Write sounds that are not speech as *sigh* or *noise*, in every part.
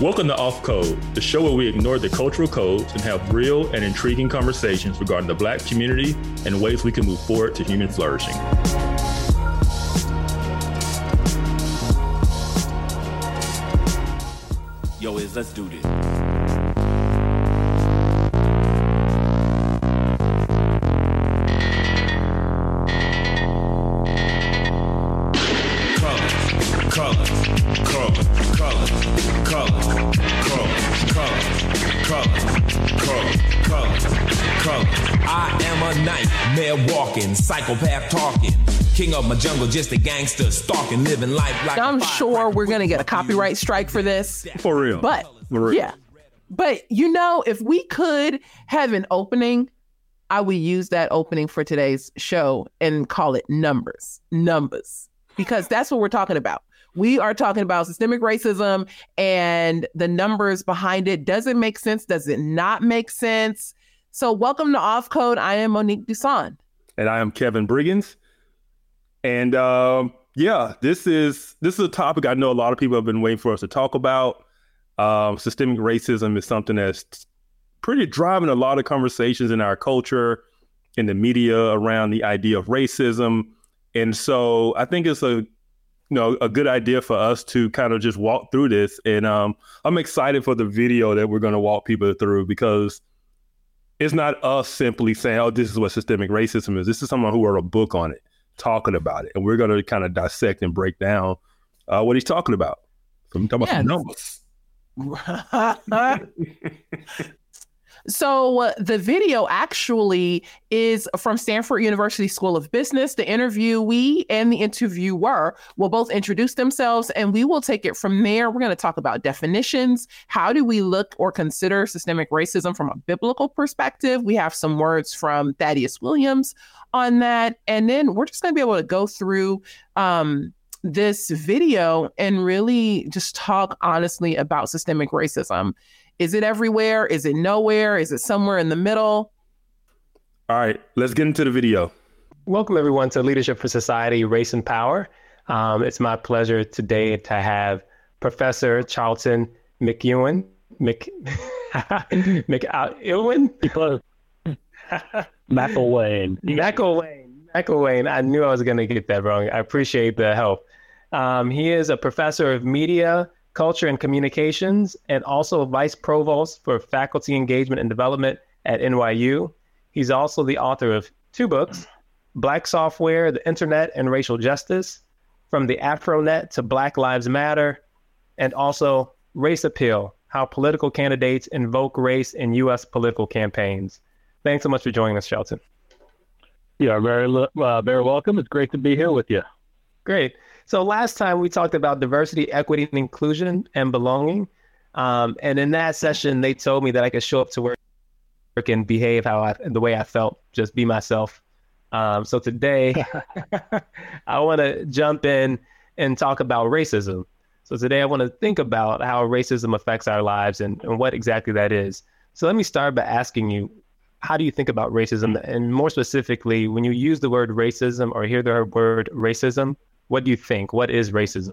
Welcome to Off Code, the show where we ignore the cultural codes and have real and intriguing conversations regarding the Black community and ways we can move forward to human flourishing. Yo, is let's do this. Walking, psychopath talking. King of my jungle, just a gangster, stalking, living life like I'm a sure we're gonna get a copyright strike for this. For real. But For real. yeah, but you know, if we could have an opening, I would use that opening for today's show and call it numbers, numbers, because that's what we're talking about. We are talking about systemic racism and the numbers behind it. Does it make sense? Does it not make sense? So, welcome to Off Code. I am Monique Duson. And I am Kevin Briggins. And um, yeah, this is this is a topic I know a lot of people have been waiting for us to talk about. Um, systemic racism is something that's pretty driving a lot of conversations in our culture, in the media around the idea of racism. And so I think it's a you know a good idea for us to kind of just walk through this. And um, I'm excited for the video that we're going to walk people through because it's not us simply saying, "Oh, this is what systemic racism is." This is someone who wrote a book on it, talking about it, and we're going to kind of dissect and break down uh, what he's talking about. So I'm talking about some numbers. *laughs* *laughs* So uh, the video actually is from Stanford University School of Business. The interviewee and the interviewer will both introduce themselves, and we will take it from there. We're going to talk about definitions. How do we look or consider systemic racism from a biblical perspective? We have some words from Thaddeus Williams on that, and then we're just going to be able to go through. Um, this video and really just talk honestly about systemic racism. Is it everywhere? Is it nowhere? Is it somewhere in the middle? All right, let's get into the video. Welcome, everyone, to Leadership for Society Race and Power. Um, it's my pleasure today to have Professor Charlton McEwen. Mc, *laughs* *laughs* McEwen? Close. McIlwain. McIlwain. McIlwain. I knew I was going to get that wrong. I appreciate the help. Um, he is a professor of media, culture, and communications, and also vice provost for faculty engagement and development at NYU. He's also the author of two books Black Software, The Internet, and Racial Justice, From the Afronet to Black Lives Matter, and also Race Appeal How Political Candidates Invoke Race in U.S. Political Campaigns. Thanks so much for joining us, Shelton. You are very uh, very welcome. It's great to be here with you. Great. So last time we talked about diversity, equity, and inclusion and belonging. Um, and in that session, they told me that I could show up to work and behave how I, the way I felt, just be myself. Um, so today, *laughs* *laughs* I want to jump in and talk about racism. So today, I want to think about how racism affects our lives and, and what exactly that is. So let me start by asking you, how do you think about racism? And more specifically, when you use the word racism or hear the word racism, what do you think? What is racism?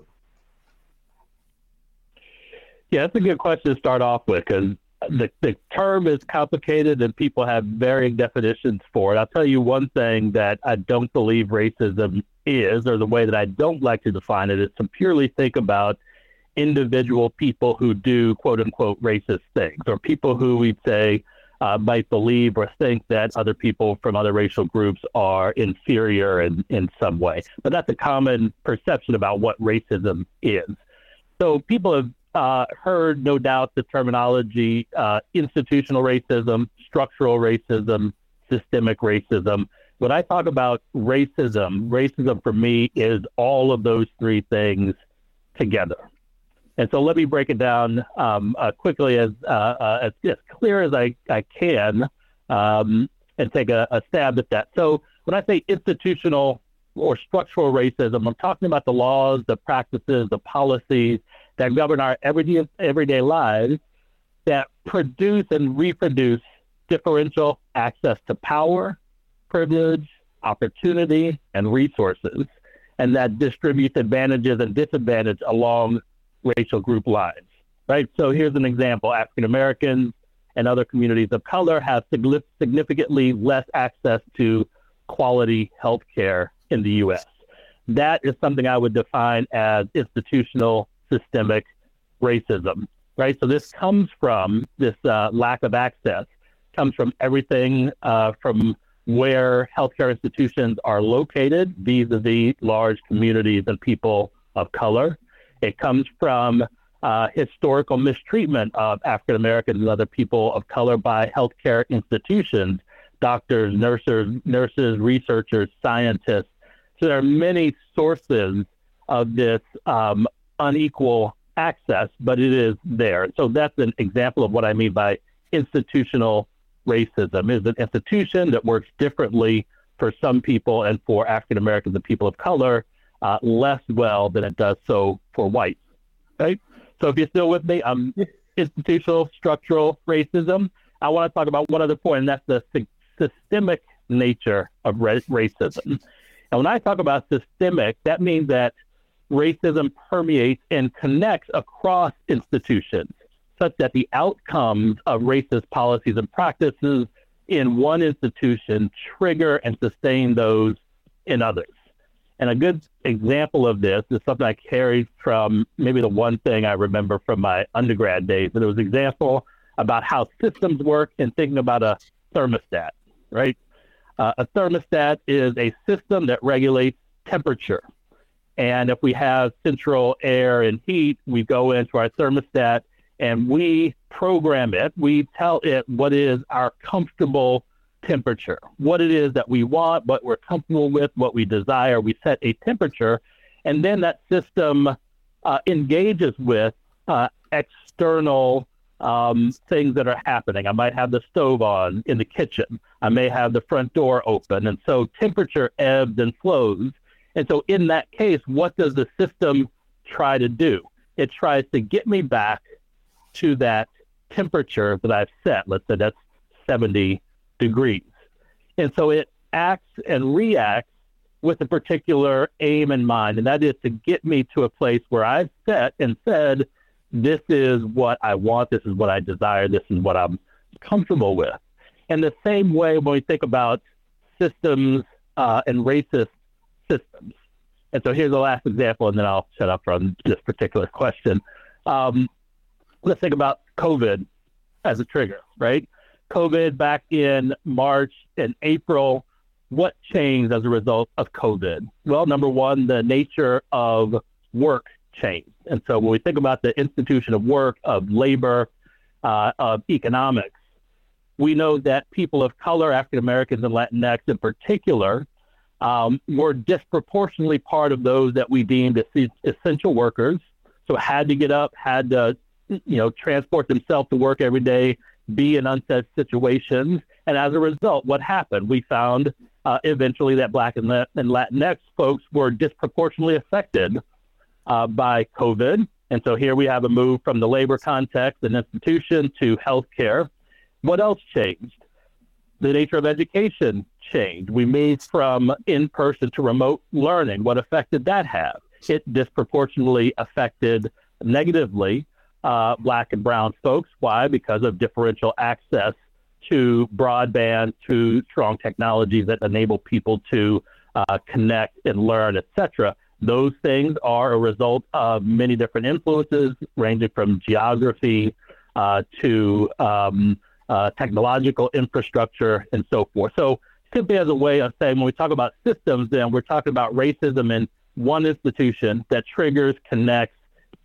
Yeah, that's a good question to start off with because the, the term is complicated and people have varying definitions for it. I'll tell you one thing that I don't believe racism is, or the way that I don't like to define it, is to purely think about individual people who do quote unquote racist things, or people who we'd say uh, might believe or think that other people from other racial groups are inferior in, in some way. But that's a common perception about what racism is. So people have uh, heard, no doubt, the terminology uh, institutional racism, structural racism, systemic racism. When I talk about racism, racism for me is all of those three things together. And so let me break it down um, uh, quickly as, uh, uh, as, as clear as I, I can um, and take a, a stab at that. So when I say institutional or structural racism, I'm talking about the laws, the practices, the policies that govern our everyday, everyday lives that produce and reproduce differential access to power, privilege, opportunity, and resources, and that distributes advantages and disadvantages along racial group lines. right? So here's an example: African Americans and other communities of color have significantly less access to quality health care in the U.S. That is something I would define as institutional systemic racism, right? So this comes from this uh, lack of access, comes from everything uh, from where healthcare institutions are located vis-a-vis large communities and people of color. It comes from uh, historical mistreatment of African Americans and other people of color by healthcare institutions, doctors, nurses, nurses, researchers, scientists. So there are many sources of this um, unequal access, but it is there. So that's an example of what I mean by institutional racism. Is an institution that works differently for some people and for African Americans and people of color uh, less well than it does so for whites. Right? So if you're still with me, um, institutional structural racism. I want to talk about one other point, and that's the systemic nature of ra- racism. And when I talk about systemic, that means that racism permeates and connects across institutions, such that the outcomes of racist policies and practices in one institution trigger and sustain those in others. And a good example of this is something I carried from maybe the one thing I remember from my undergrad days. And it was an example about how systems work and thinking about a thermostat, right? Uh, a thermostat is a system that regulates temperature. And if we have central air and heat, we go into our thermostat and we program it. We tell it what is our comfortable temperature, what it is that we want, what we're comfortable with, what we desire. We set a temperature, and then that system uh, engages with uh, external um, things that are happening. I might have the stove on in the kitchen. I may have the front door open. And so temperature ebbs and flows. And so in that case, what does the system try to do? It tries to get me back to that temperature that I've set. Let's say that's 70 degrees. And so it acts and reacts with a particular aim in mind, and that is to get me to a place where I've set and said, this is what I want, this is what I desire, this is what I'm comfortable with. And the same way when we think about systems uh, and racist systems. And so here's the last example, and then I'll shut up on this particular question. Um, let's think about COVID as a trigger, right? COVID back in March and April. What changed as a result of COVID? Well, number one, the nature of work changed. And so when we think about the institution of work, of labor, uh, of economics, we know that people of color, African Americans and Latinx in particular, um, were disproportionately part of those that we deemed essential workers. So had to get up, had to, you know, transport themselves to work every day, be in unsafe situations. And as a result, what happened? We found uh, eventually that Black and, and Latinx folks were disproportionately affected uh, by COVID. And so here we have a move from the labor context and institution to healthcare. What else changed? The nature of education changed. We moved from in person to remote learning. What effect did that have? It disproportionately affected negatively uh, black and brown folks. Why? Because of differential access to broadband, to strong technologies that enable people to uh, connect and learn, etc. Those things are a result of many different influences, ranging from geography uh, to um, uh, technological infrastructure and so forth. So, simply as a way of saying, when we talk about systems, then we're talking about racism in one institution that triggers, connects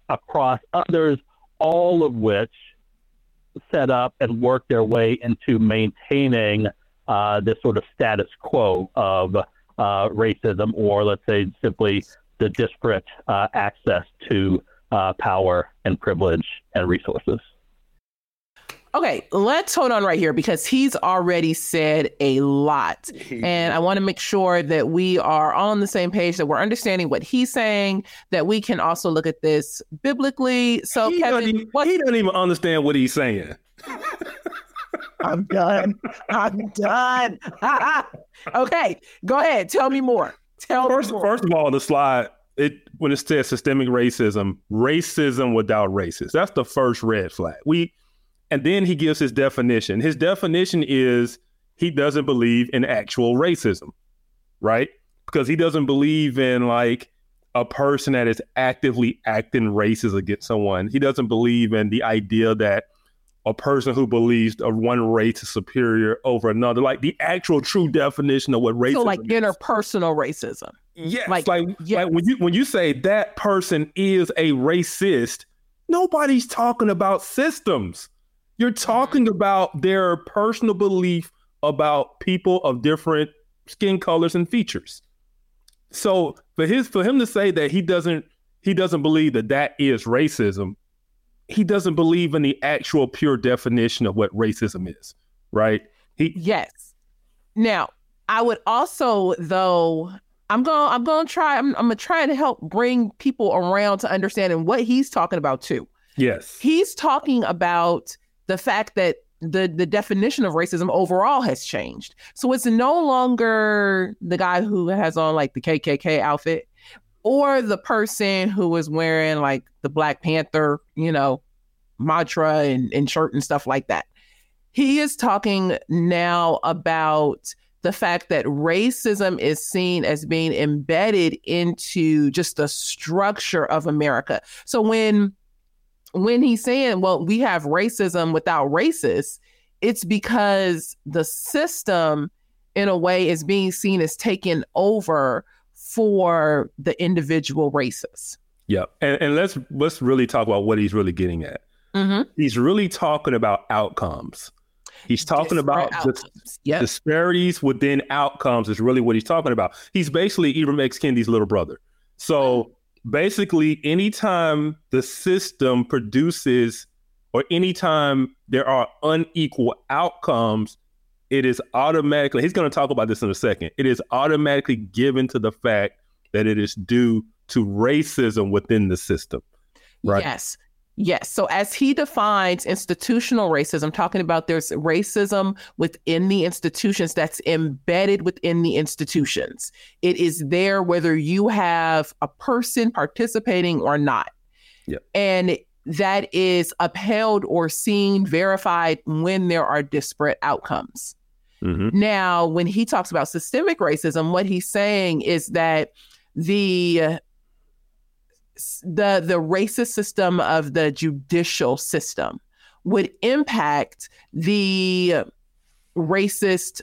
across others all of which set up and work their way into maintaining uh, this sort of status quo of uh, racism, or let's say simply the disparate uh, access to uh, power and privilege and resources. Okay, let's hold on right here because he's already said a lot. *laughs* And I want to make sure that we are all on the same page, that we're understanding what he's saying, that we can also look at this biblically. So, he Kevin, doesn't, what- he doesn't even understand what he's saying. *laughs* I'm done. I'm done. *laughs* okay, go ahead. Tell me more. Tell first, me more. First of all, the slide it when it says systemic racism, racism without racist. That's the first red flag. We and then he gives his definition. His definition is he doesn't believe in actual racism, right? Because he doesn't believe in like a person that is actively acting racist against someone. He doesn't believe in the idea that a person who believes of one race is superior over another, like the actual true definition of what racism. So, like interpersonal racism. Yes, like, like, yes. like when you when you say that person is a racist, nobody's talking about systems. You're talking about their personal belief about people of different skin colors and features. So for his for him to say that he doesn't he doesn't believe that that is racism, he doesn't believe in the actual pure definition of what racism is, right? He Yes. Now, I would also though I'm going I'm going to try I'm, I'm going to try to help bring people around to understanding what he's talking about too. Yes. He's talking about the fact that the the definition of racism overall has changed. So it's no longer the guy who has on like the KKK outfit or the person who was wearing like the Black Panther, you know, mantra and, and shirt and stuff like that. He is talking now about the fact that racism is seen as being embedded into just the structure of America. So when when he's saying, well, we have racism without racists, it's because the system, in a way, is being seen as taken over for the individual races. Yeah, and, and let's let's really talk about what he's really getting at. Mm-hmm. He's really talking about outcomes. He's talking Disparate about. Yep. disparities within outcomes is really what he's talking about. He's basically Ibram X. Kendi's little brother. So basically, anytime the system produces or anytime there are unequal outcomes, it is automatically, he's going to talk about this in a second, it is automatically given to the fact that it is due to racism within the system. Right. Yes. Yes. So as he defines institutional racism, talking about there's racism within the institutions that's embedded within the institutions. It is there whether you have a person participating or not. Yeah. And that is upheld or seen, verified when there are disparate outcomes. Mm-hmm. Now, when he talks about systemic racism, what he's saying is that the the the racist system of the judicial system would impact the racist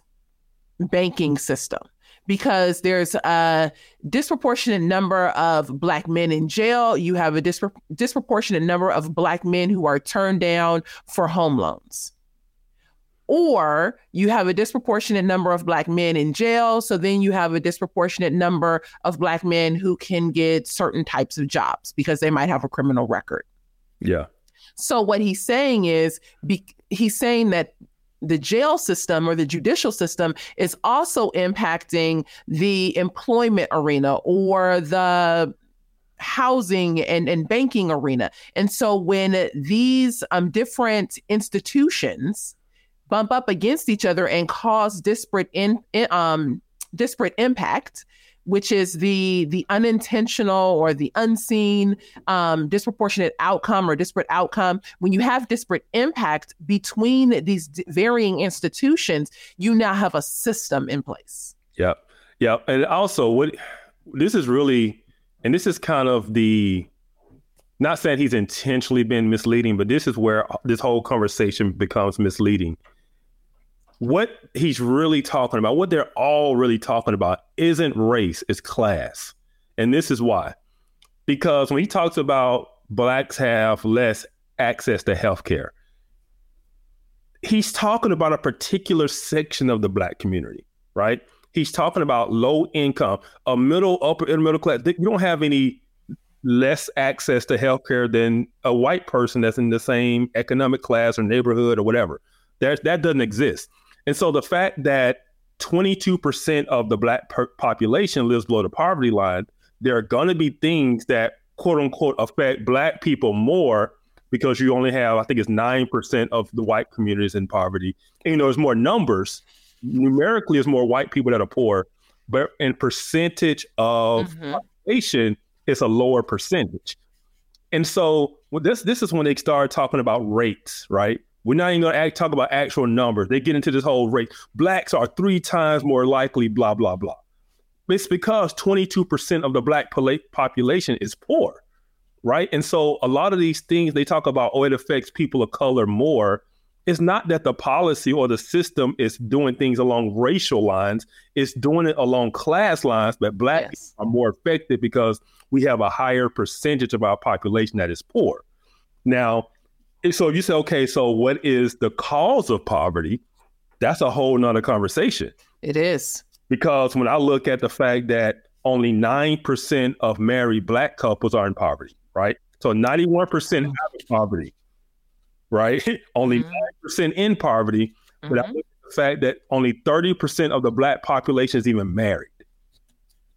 banking system because there's a disproportionate number of black men in jail. You have a dispro- disproportionate number of black men who are turned down for home loans or you have a disproportionate number of black men in jail so then you have a disproportionate number of black men who can get certain types of jobs because they might have a criminal record yeah so what he's saying is be, he's saying that the jail system or the judicial system is also impacting the employment arena or the housing and, and banking arena. And so when these um, different institutions bump up against each other and cause disparate in, in um disparate impact which is the the unintentional or the unseen um, disproportionate outcome or disparate outcome. When you have disparate impact between these d- varying institutions you now have a system in place. Yep. Yep. And also what this is really and this is kind of the not saying he's intentionally been misleading but this is where this whole conversation becomes misleading what he's really talking about, what they're all really talking about, isn't race, it's class. And this is why. Because when he talks about blacks have less access to healthcare, he's talking about a particular section of the black community, right? He's talking about low income, a middle, upper, and middle class. You don't have any less access to healthcare than a white person that's in the same economic class or neighborhood or whatever. There's, that doesn't exist. And so the fact that 22% of the black per- population lives below the poverty line, there are going to be things that quote unquote affect black people more because you only have, I think it's 9% of the white communities in poverty. And, you know, there's more numbers. Numerically, there's more white people that are poor, but in percentage of mm-hmm. population, it's a lower percentage. And so well, this this is when they start talking about rates, right? We're not even going to talk about actual numbers. They get into this whole rate. Blacks are three times more likely, blah blah blah. It's because 22% of the black population is poor, right? And so a lot of these things they talk about, oh, it affects people of color more. It's not that the policy or the system is doing things along racial lines, it's doing it along class lines, but black yes. are more affected because we have a higher percentage of our population that is poor. Now, so if you say, okay, so what is the cause of poverty? That's a whole nother conversation. It is. Because when I look at the fact that only 9% of married black couples are in poverty, right? So 91% have poverty right? *laughs* only mm-hmm. 9% in poverty. Mm-hmm. But I look at the fact that only 30% of the black population is even married,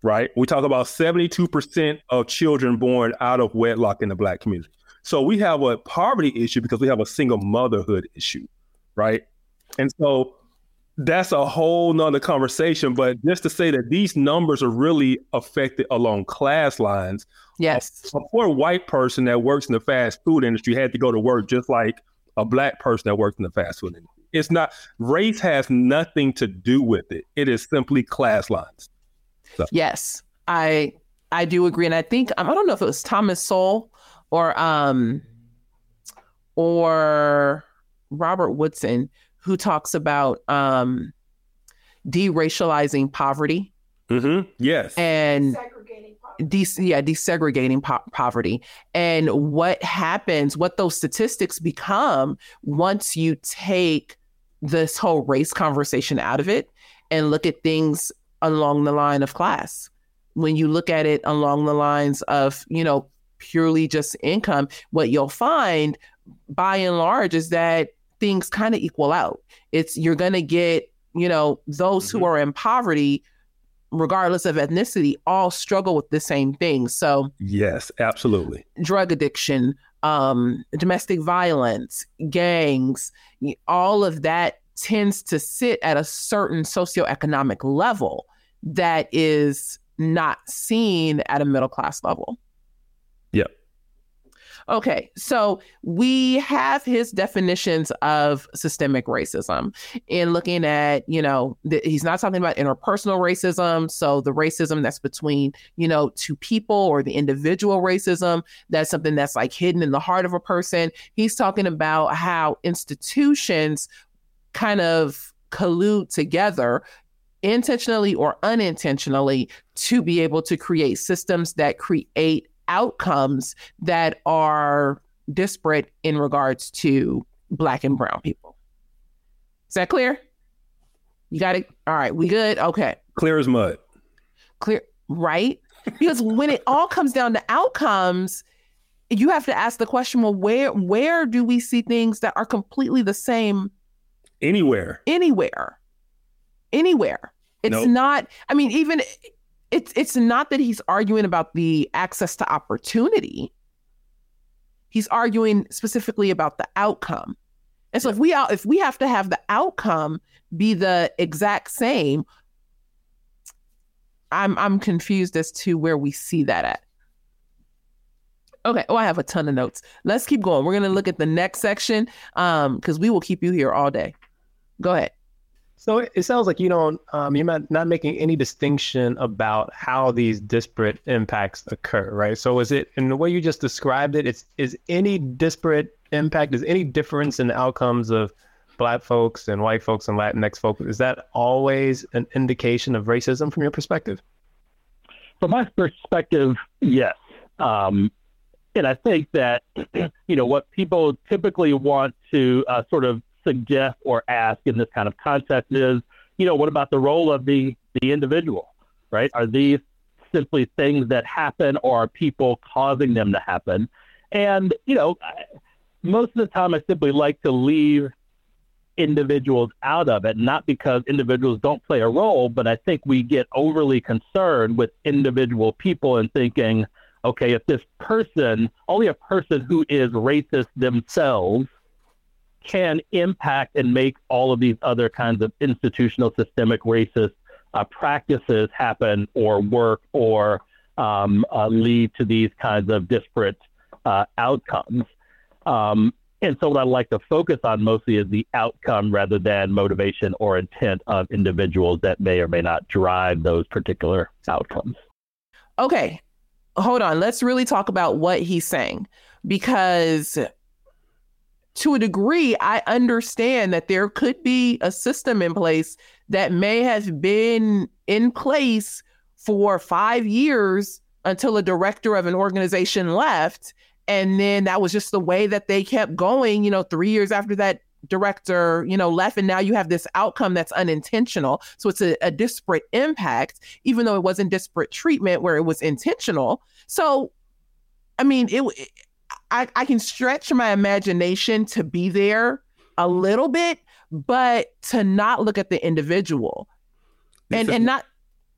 right? We talk about 72% of children born out of wedlock in the black community. So we have a poverty issue because we have a single motherhood issue, right? And so that's a whole nother conversation. But just to say that these numbers are really affected along class lines. Yes. A, a poor white person that works in the fast food industry had to go to work just like a black person that works in the fast food industry. It's not race has nothing to do with it. It is simply class lines. So. Yes, I I do agree, and I think I don't know if it was Thomas Sowell or um or Robert Woodson who talks about um, deracializing poverty. Mm-hmm. Yes. And de- yeah, desegregating po- poverty. And what happens, what those statistics become once you take this whole race conversation out of it and look at things along the line of class. When you look at it along the lines of, you know, purely just income, what you'll find by and large is that things kind of equal out. It's you're going to get, you know, those mm-hmm. who are in poverty regardless of ethnicity all struggle with the same thing. So, yes, absolutely. Drug addiction, um, domestic violence, gangs, all of that tends to sit at a certain socioeconomic level that is not seen at a middle class level. Okay, so we have his definitions of systemic racism in looking at, you know, the, he's not talking about interpersonal racism. So the racism that's between, you know, two people or the individual racism, that's something that's like hidden in the heart of a person. He's talking about how institutions kind of collude together intentionally or unintentionally to be able to create systems that create outcomes that are disparate in regards to black and brown people. Is that clear? You got it? All right, we good? Okay. Clear as mud. Clear, right? Because when it all comes down to outcomes, you have to ask the question, well, where where do we see things that are completely the same anywhere? Anywhere. Anywhere. It's nope. not, I mean, even it's it's not that he's arguing about the access to opportunity. He's arguing specifically about the outcome. And so yeah. if we if we have to have the outcome be the exact same, I'm I'm confused as to where we see that at. Okay. Oh, I have a ton of notes. Let's keep going. We're gonna look at the next section um because we will keep you here all day. Go ahead. So it sounds like you don't, um, you're not, not making any distinction about how these disparate impacts occur, right? So is it in the way you just described it? It's is any disparate impact, is any difference in the outcomes of Black folks and white folks and Latinx folks? Is that always an indication of racism from your perspective? From my perspective, yes. Um, and I think that *clears throat* you know what people typically want to uh, sort of suggest or ask in this kind of context is, you know, what about the role of the the individual, right? Are these simply things that happen, or are people causing them to happen? And you know, most of the time, I simply like to leave individuals out of it, not because individuals don't play a role, but I think we get overly concerned with individual people and thinking, okay, if this person, only a person who is racist themselves can impact and make all of these other kinds of institutional systemic racist uh, practices happen or work or um, uh, lead to these kinds of disparate uh, outcomes. Um, and so, what I'd like to focus on mostly is the outcome rather than motivation or intent of individuals that may or may not drive those particular outcomes. Okay, hold on. Let's really talk about what he's saying because to a degree, I understand that there could be a system in place that may have been in place for five years until a director of an organization left. And then that was just the way that they kept going, you know, three years after that director, you know, left. And now you have this outcome that's unintentional. So it's a, a disparate impact, even though it wasn't disparate treatment where it was intentional. So, I mean, it, it I, I can stretch my imagination to be there a little bit, but to not look at the individual and, and not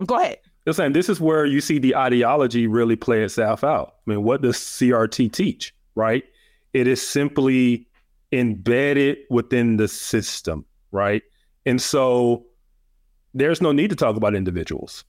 go ahead. You're saying this is where you see the ideology really play itself out. I mean, what does CRT teach, right? It is simply embedded within the system, right? And so there's no need to talk about individuals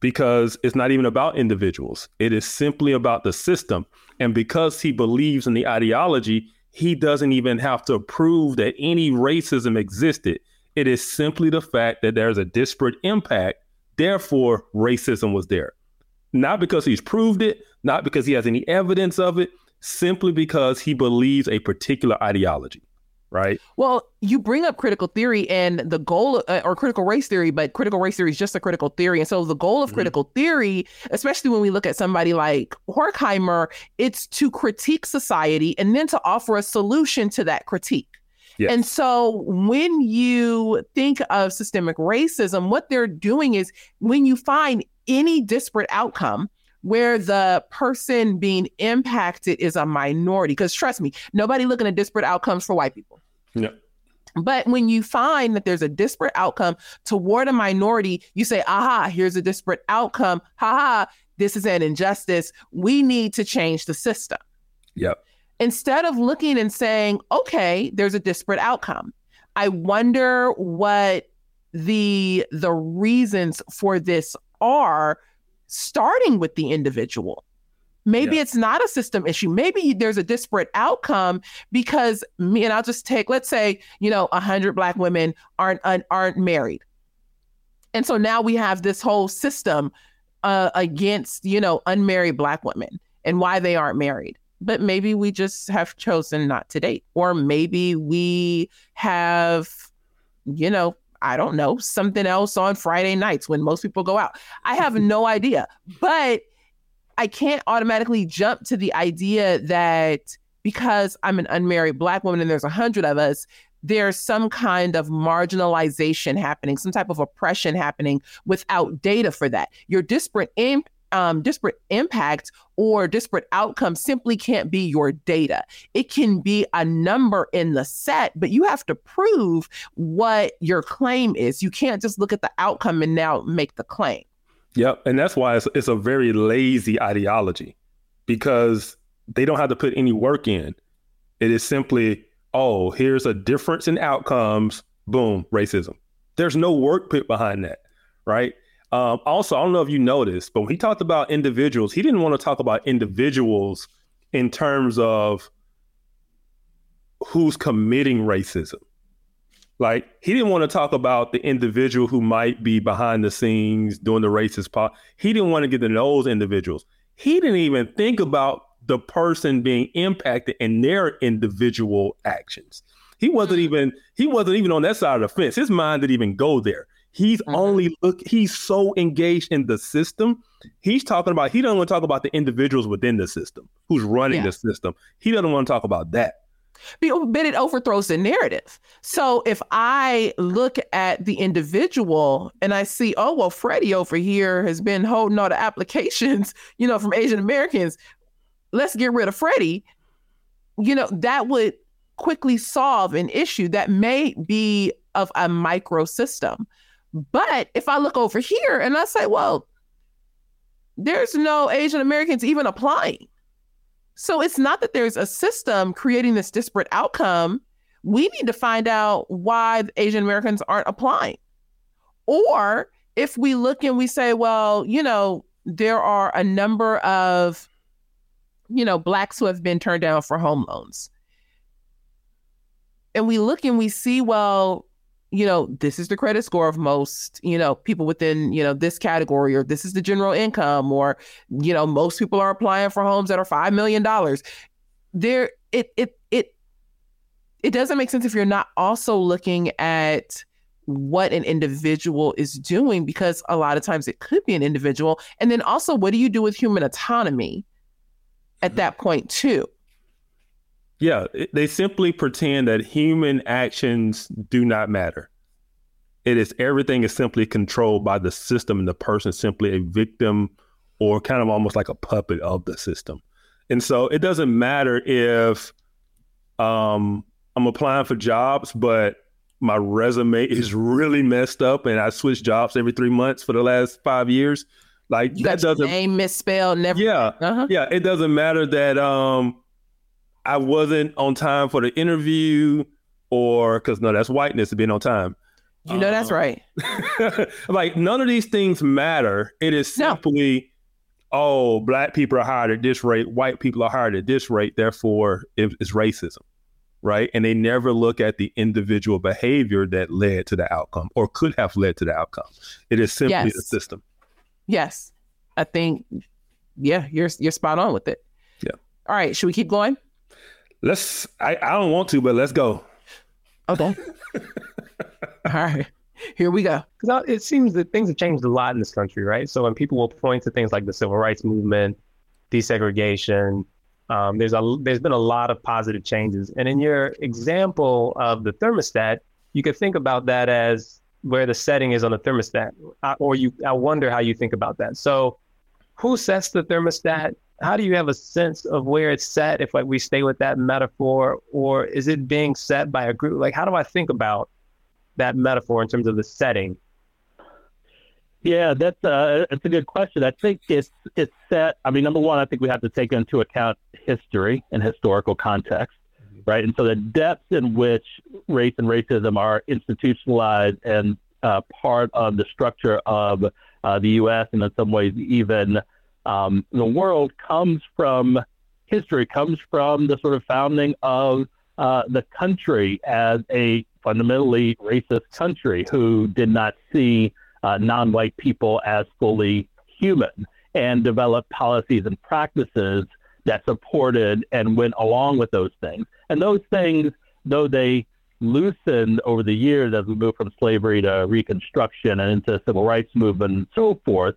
because it's not even about individuals. It is simply about the system. And because he believes in the ideology, he doesn't even have to prove that any racism existed. It is simply the fact that there's a disparate impact. Therefore, racism was there. Not because he's proved it, not because he has any evidence of it, simply because he believes a particular ideology right? Well, you bring up critical theory and the goal, uh, or critical race theory, but critical race theory is just a critical theory. And so the goal of mm-hmm. critical theory, especially when we look at somebody like Horkheimer, it's to critique society and then to offer a solution to that critique. Yes. And so when you think of systemic racism, what they're doing is when you find any disparate outcome, where the person being impacted is a minority. Because trust me, nobody looking at disparate outcomes for white people. Yeah. But when you find that there's a disparate outcome toward a minority, you say, aha, here's a disparate outcome. Ha ha, this is an injustice. We need to change the system. Yep. Instead of looking and saying, okay, there's a disparate outcome. I wonder what the the reasons for this are starting with the individual. Maybe yeah. it's not a system issue. Maybe there's a disparate outcome because me and I'll just take let's say, you know, 100 black women aren't aren't married. And so now we have this whole system uh, against, you know, unmarried black women and why they aren't married. But maybe we just have chosen not to date or maybe we have you know, I don't know, something else on Friday nights when most people go out. I have *laughs* no idea. But I can't automatically jump to the idea that because I'm an unmarried black woman and there's a hundred of us, there's some kind of marginalization happening, some type of oppression happening without data for that. Your disparate imp- um, disparate impact or disparate outcomes simply can't be your data. It can be a number in the set, but you have to prove what your claim is. You can't just look at the outcome and now make the claim. Yep. And that's why it's, it's a very lazy ideology because they don't have to put any work in. It is simply, oh, here's a difference in outcomes. Boom, racism. There's no work put behind that, right? Um, also, I don't know if you noticed, but when he talked about individuals, he didn't want to talk about individuals in terms of who's committing racism. Like he didn't want to talk about the individual who might be behind the scenes doing the racist part. He didn't want to get to those individuals. He didn't even think about the person being impacted in their individual actions. He wasn't mm-hmm. even he wasn't even on that side of the fence. His mind didn't even go there. He's mm-hmm. only look. He's so engaged in the system. He's talking about. He doesn't want to talk about the individuals within the system who's running yeah. the system. He doesn't want to talk about that. But it overthrows the narrative. So if I look at the individual and I see, oh well, Freddie over here has been holding all the applications, *laughs* you know, from Asian Americans. Let's get rid of Freddie. You know, that would quickly solve an issue that may be of a micro system. But if I look over here and I say, well, there's no Asian Americans even applying. So it's not that there's a system creating this disparate outcome. We need to find out why Asian Americans aren't applying. Or if we look and we say, well, you know, there are a number of, you know, blacks who have been turned down for home loans. And we look and we see, well, you know, this is the credit score of most, you know, people within, you know, this category, or this is the general income, or, you know, most people are applying for homes that are $5 million. There, it, it, it, it doesn't make sense if you're not also looking at what an individual is doing because a lot of times it could be an individual. And then also what do you do with human autonomy at mm-hmm. that point too yeah they simply pretend that human actions do not matter it is everything is simply controlled by the system and the person is simply a victim or kind of almost like a puppet of the system and so it doesn't matter if um, i'm applying for jobs but my resume *laughs* is really messed up and I switch jobs every three months for the last five years. Like you that doesn't name misspelled, never. Yeah, uh-huh. yeah. It doesn't matter that um I wasn't on time for the interview or because no, that's whiteness to being on time. You know that's um, right. *laughs* like none of these things matter. It is simply, no. oh, black people are hired at this rate, white people are hired at this rate. Therefore, it's racism right? And they never look at the individual behavior that led to the outcome or could have led to the outcome. It is simply yes. the system. Yes. I think yeah, you're you're spot on with it. Yeah. All right, should we keep going? Let's I, I don't want to, but let's go. Okay. *laughs* All right. Here we go. Because it seems that things have changed a lot in this country, right? So when people will point to things like the civil rights movement, desegregation, um, there's a there's been a lot of positive changes, and in your example of the thermostat, you could think about that as where the setting is on the thermostat, uh, or you. I wonder how you think about that. So, who sets the thermostat? How do you have a sense of where it's set? If like we stay with that metaphor, or is it being set by a group? Like, how do I think about that metaphor in terms of the setting? Yeah, that's uh, that's a good question. I think it's it's set. I mean, number one, I think we have to take into account history and historical context, mm-hmm. right? And so the depth in which race and racism are institutionalized and uh, part of the structure of uh, the U.S. and in some ways even um, the world comes from history, comes from the sort of founding of uh, the country as a fundamentally racist country who did not see uh, non white people as fully human and develop policies and practices that supported and went along with those things. And those things, though they loosened over the years as we move from slavery to Reconstruction and into the civil rights movement and so forth,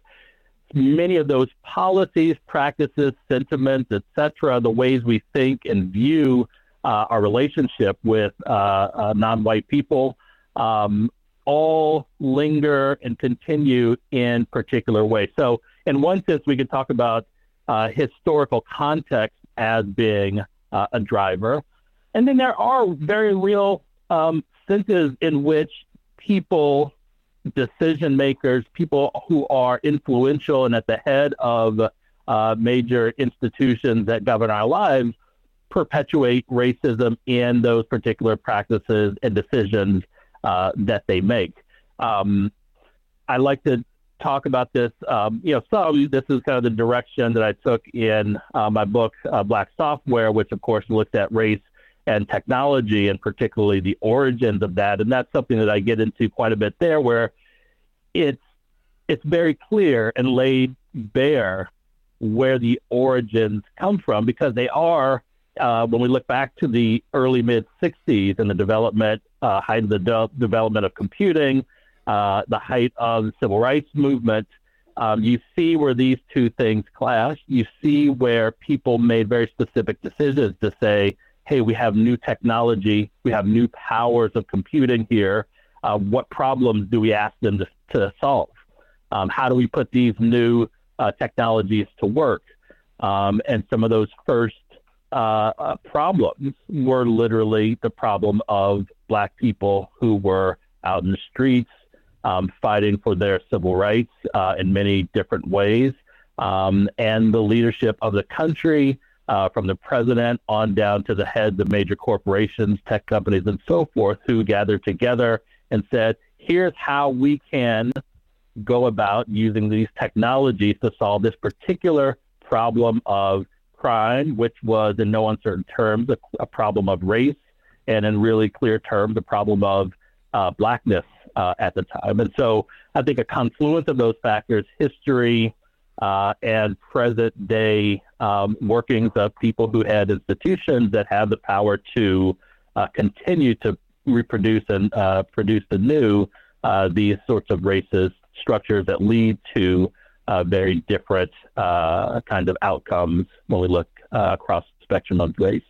many of those policies, practices, sentiments, etc., the ways we think and view uh, our relationship with uh, uh, non-white people um, all linger and continue in particular ways. So, in one sense, we could talk about uh, historical context as being uh, a driver. And then there are very real um, senses in which people, decision makers, people who are influential and at the head of uh, major institutions that govern our lives, perpetuate racism in those particular practices and decisions uh, that they make. Um, I like to talk about this. Um, you know, some this is kind of the direction that I took in uh, my book, uh, Black Software, which of course looked at race and technology, and particularly the origins of that. And that's something that I get into quite a bit there, where it's it's very clear and laid bare where the origins come from because they are uh, when we look back to the early mid 60s and the development, uh, height of the de- development of computing, uh, the height of the civil rights movement, um, you see where these two things clash. You see where people made very specific decisions to say, hey, we have new technology, we have new powers of computing here. Uh, what problems do we ask them to, to solve? Um, how do we put these new uh, technologies to work? Um, and some of those first uh, uh, problems were literally the problem of black people who were out in the streets um, fighting for their civil rights uh, in many different ways. Um, and the leadership of the country, uh, from the president on down to the heads of major corporations, tech companies, and so forth, who gathered together and said, here's how we can go about using these technologies to solve this particular problem of crime, which was in no uncertain terms a, a problem of race, and in really clear terms, a problem of uh, blackness uh, at the time. And so I think a confluence of those factors, history, uh, and present day um, workings of people who had institutions that have the power to uh, continue to reproduce and uh, produce anew uh, these sorts of racist structures that lead to uh, very different uh, kinds of outcomes when we look across the spectrum of race.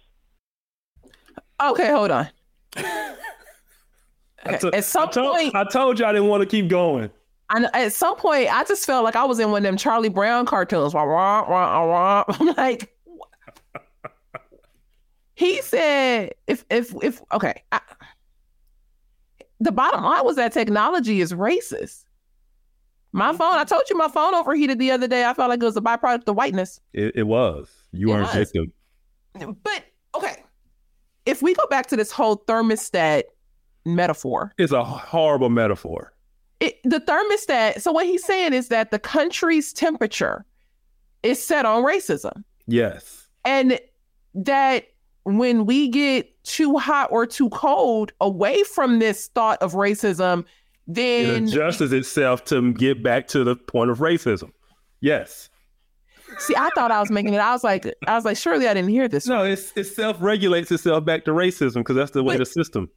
Okay, hold on. *laughs* Okay. At some I told, point, I told you I didn't want to keep going. And at some point, I just felt like I was in one of them Charlie Brown cartoons. *laughs* I'm like, *laughs* he said, if if if okay, I, the bottom line was that technology is racist. My mm-hmm. phone, I told you my phone overheated the other day. I felt like it was a byproduct of whiteness. It, it was. You are victim. But okay, if we go back to this whole thermostat metaphor, it's a horrible metaphor. It, the thermostat. So what he's saying is that the country's temperature is set on racism. Yes, and that when we get too hot or too cold away from this thought of racism, then it adjusts itself to get back to the point of racism. Yes. See, I thought I was making it. I was like, I was like, surely I didn't hear this. No, it's, it self regulates itself back to racism because that's the way but the system.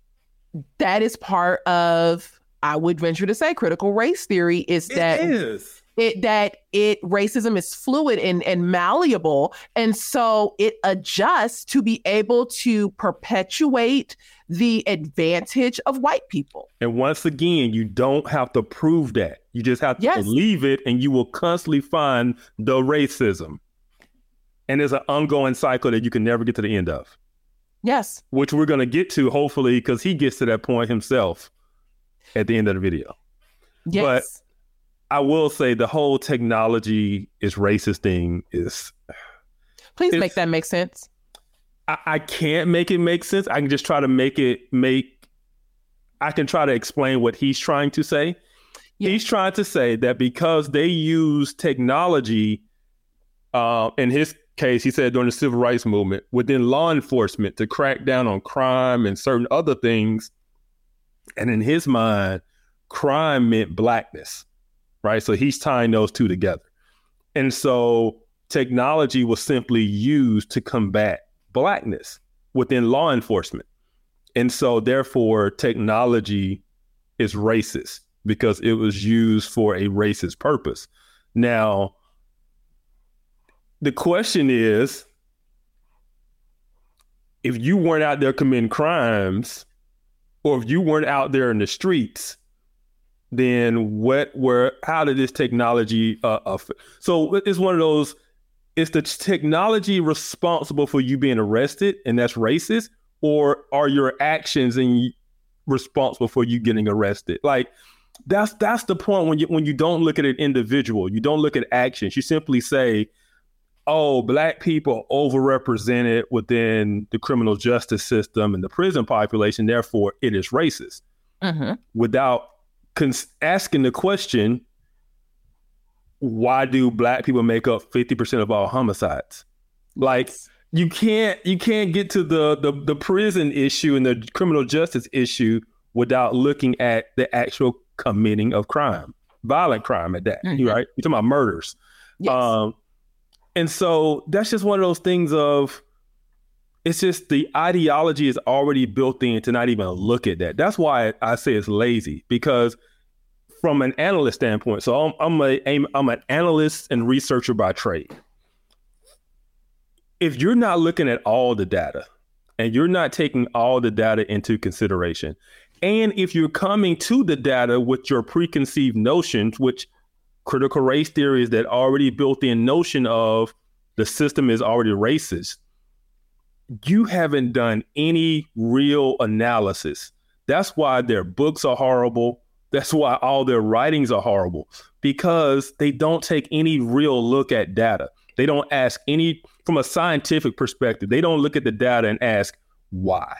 That is part of, I would venture to say, critical race theory is it that is. it that it racism is fluid and, and malleable and so it adjusts to be able to perpetuate the advantage of white people. And once again you don't have to prove that. You just have to yes. believe it and you will constantly find the racism. And it's an ongoing cycle that you can never get to the end of. Yes. Which we're going to get to hopefully because he gets to that point himself at the end of the video yes but I will say the whole technology is racist thing is. Please make that make sense. I, I can't make it make sense. I can just try to make it make. I can try to explain what he's trying to say. Yeah. He's trying to say that because they use technology, uh, in his case, he said during the civil rights movement within law enforcement to crack down on crime and certain other things, and in his mind, crime meant blackness right? So he's tying those two together. And so technology was simply used to combat blackness within law enforcement. And so therefore technology is racist because it was used for a racist purpose. Now, the question is if you weren't out there committing crimes or if you weren't out there in the streets, then what were how did this technology uh, uh, so it's one of those is the technology responsible for you being arrested and that's racist? Or are your actions and responsible for you getting arrested? Like that's that's the point when you when you don't look at an individual. You don't look at actions. You simply say oh black people overrepresented within the criminal justice system and the prison population therefore it is racist mm-hmm. without cons- asking the question, why do black people make up 50% of all homicides? Like you can't you can't get to the, the the prison issue and the criminal justice issue without looking at the actual committing of crime, violent crime at that, mm-hmm. right? You're talking about murders. Yes. Um, and so that's just one of those things of it's just the ideology is already built in to not even look at that. That's why I say it's lazy because from an analyst standpoint, so I'm I'm a I'm an analyst and researcher by trade. If you're not looking at all the data and you're not taking all the data into consideration, and if you're coming to the data with your preconceived notions, which critical race theory is that already built in notion of the system is already racist, you haven't done any real analysis. That's why their books are horrible. That's why all their writings are horrible because they don't take any real look at data. They don't ask any, from a scientific perspective, they don't look at the data and ask why.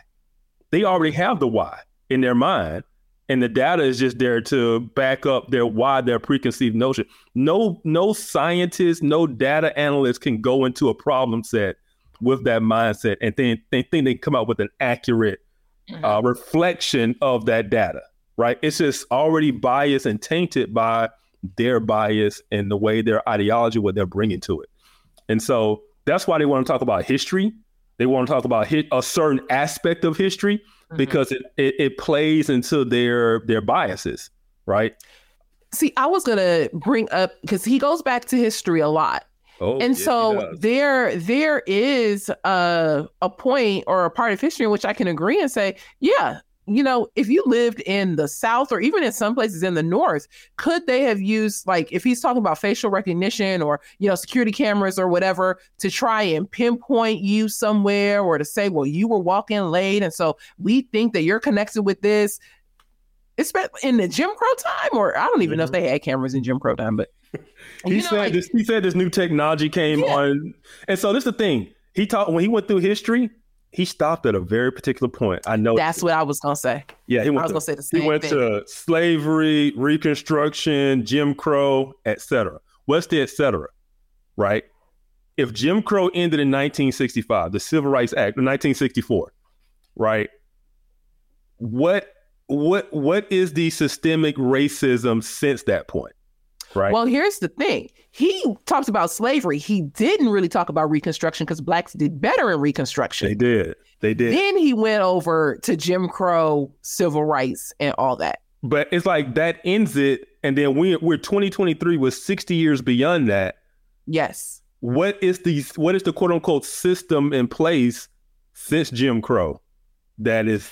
They already have the why in their mind. And the data is just there to back up their why their preconceived notion. No, no scientist, no data analyst can go into a problem set with that mindset and then they think they come out with an accurate mm-hmm. uh, reflection of that data. Right? It's just already biased and tainted by their bias and the way their ideology, what they're bringing to it. And so that's why they want to talk about history. They want to talk about hit a certain aspect of history mm-hmm. because it, it, it plays into their their biases, right? See, I was gonna bring up because he goes back to history a lot. Oh, and so there there is a a point or a part of history in which I can agree and say, yeah, you know, if you lived in the South or even in some places in the North, could they have used, like, if he's talking about facial recognition or, you know, security cameras or whatever to try and pinpoint you somewhere or to say, well, you were walking late. And so we think that you're connected with this. It's in the Jim Crow time, or I don't even mm-hmm. know if mm-hmm. they had cameras in Jim Crow time, but he said like, this. He said this new technology came yeah. on, and so this is the thing. He talked when he went through history he stopped at a very particular point. I know that's what I was gonna say. Yeah, he went. I was to, gonna say the same He went thing. to slavery, Reconstruction, Jim Crow, etc. What's the etc. Right? If Jim Crow ended in 1965, the Civil Rights Act, 1964, right? What what what is the systemic racism since that point? Right. Well, here's the thing. He talks about slavery. He didn't really talk about Reconstruction because blacks did better in Reconstruction. They did. They did. Then he went over to Jim Crow, civil rights, and all that. But it's like that ends it, and then we we're 2023 was 60 years beyond that. Yes. What is the what is the quote unquote system in place since Jim Crow that is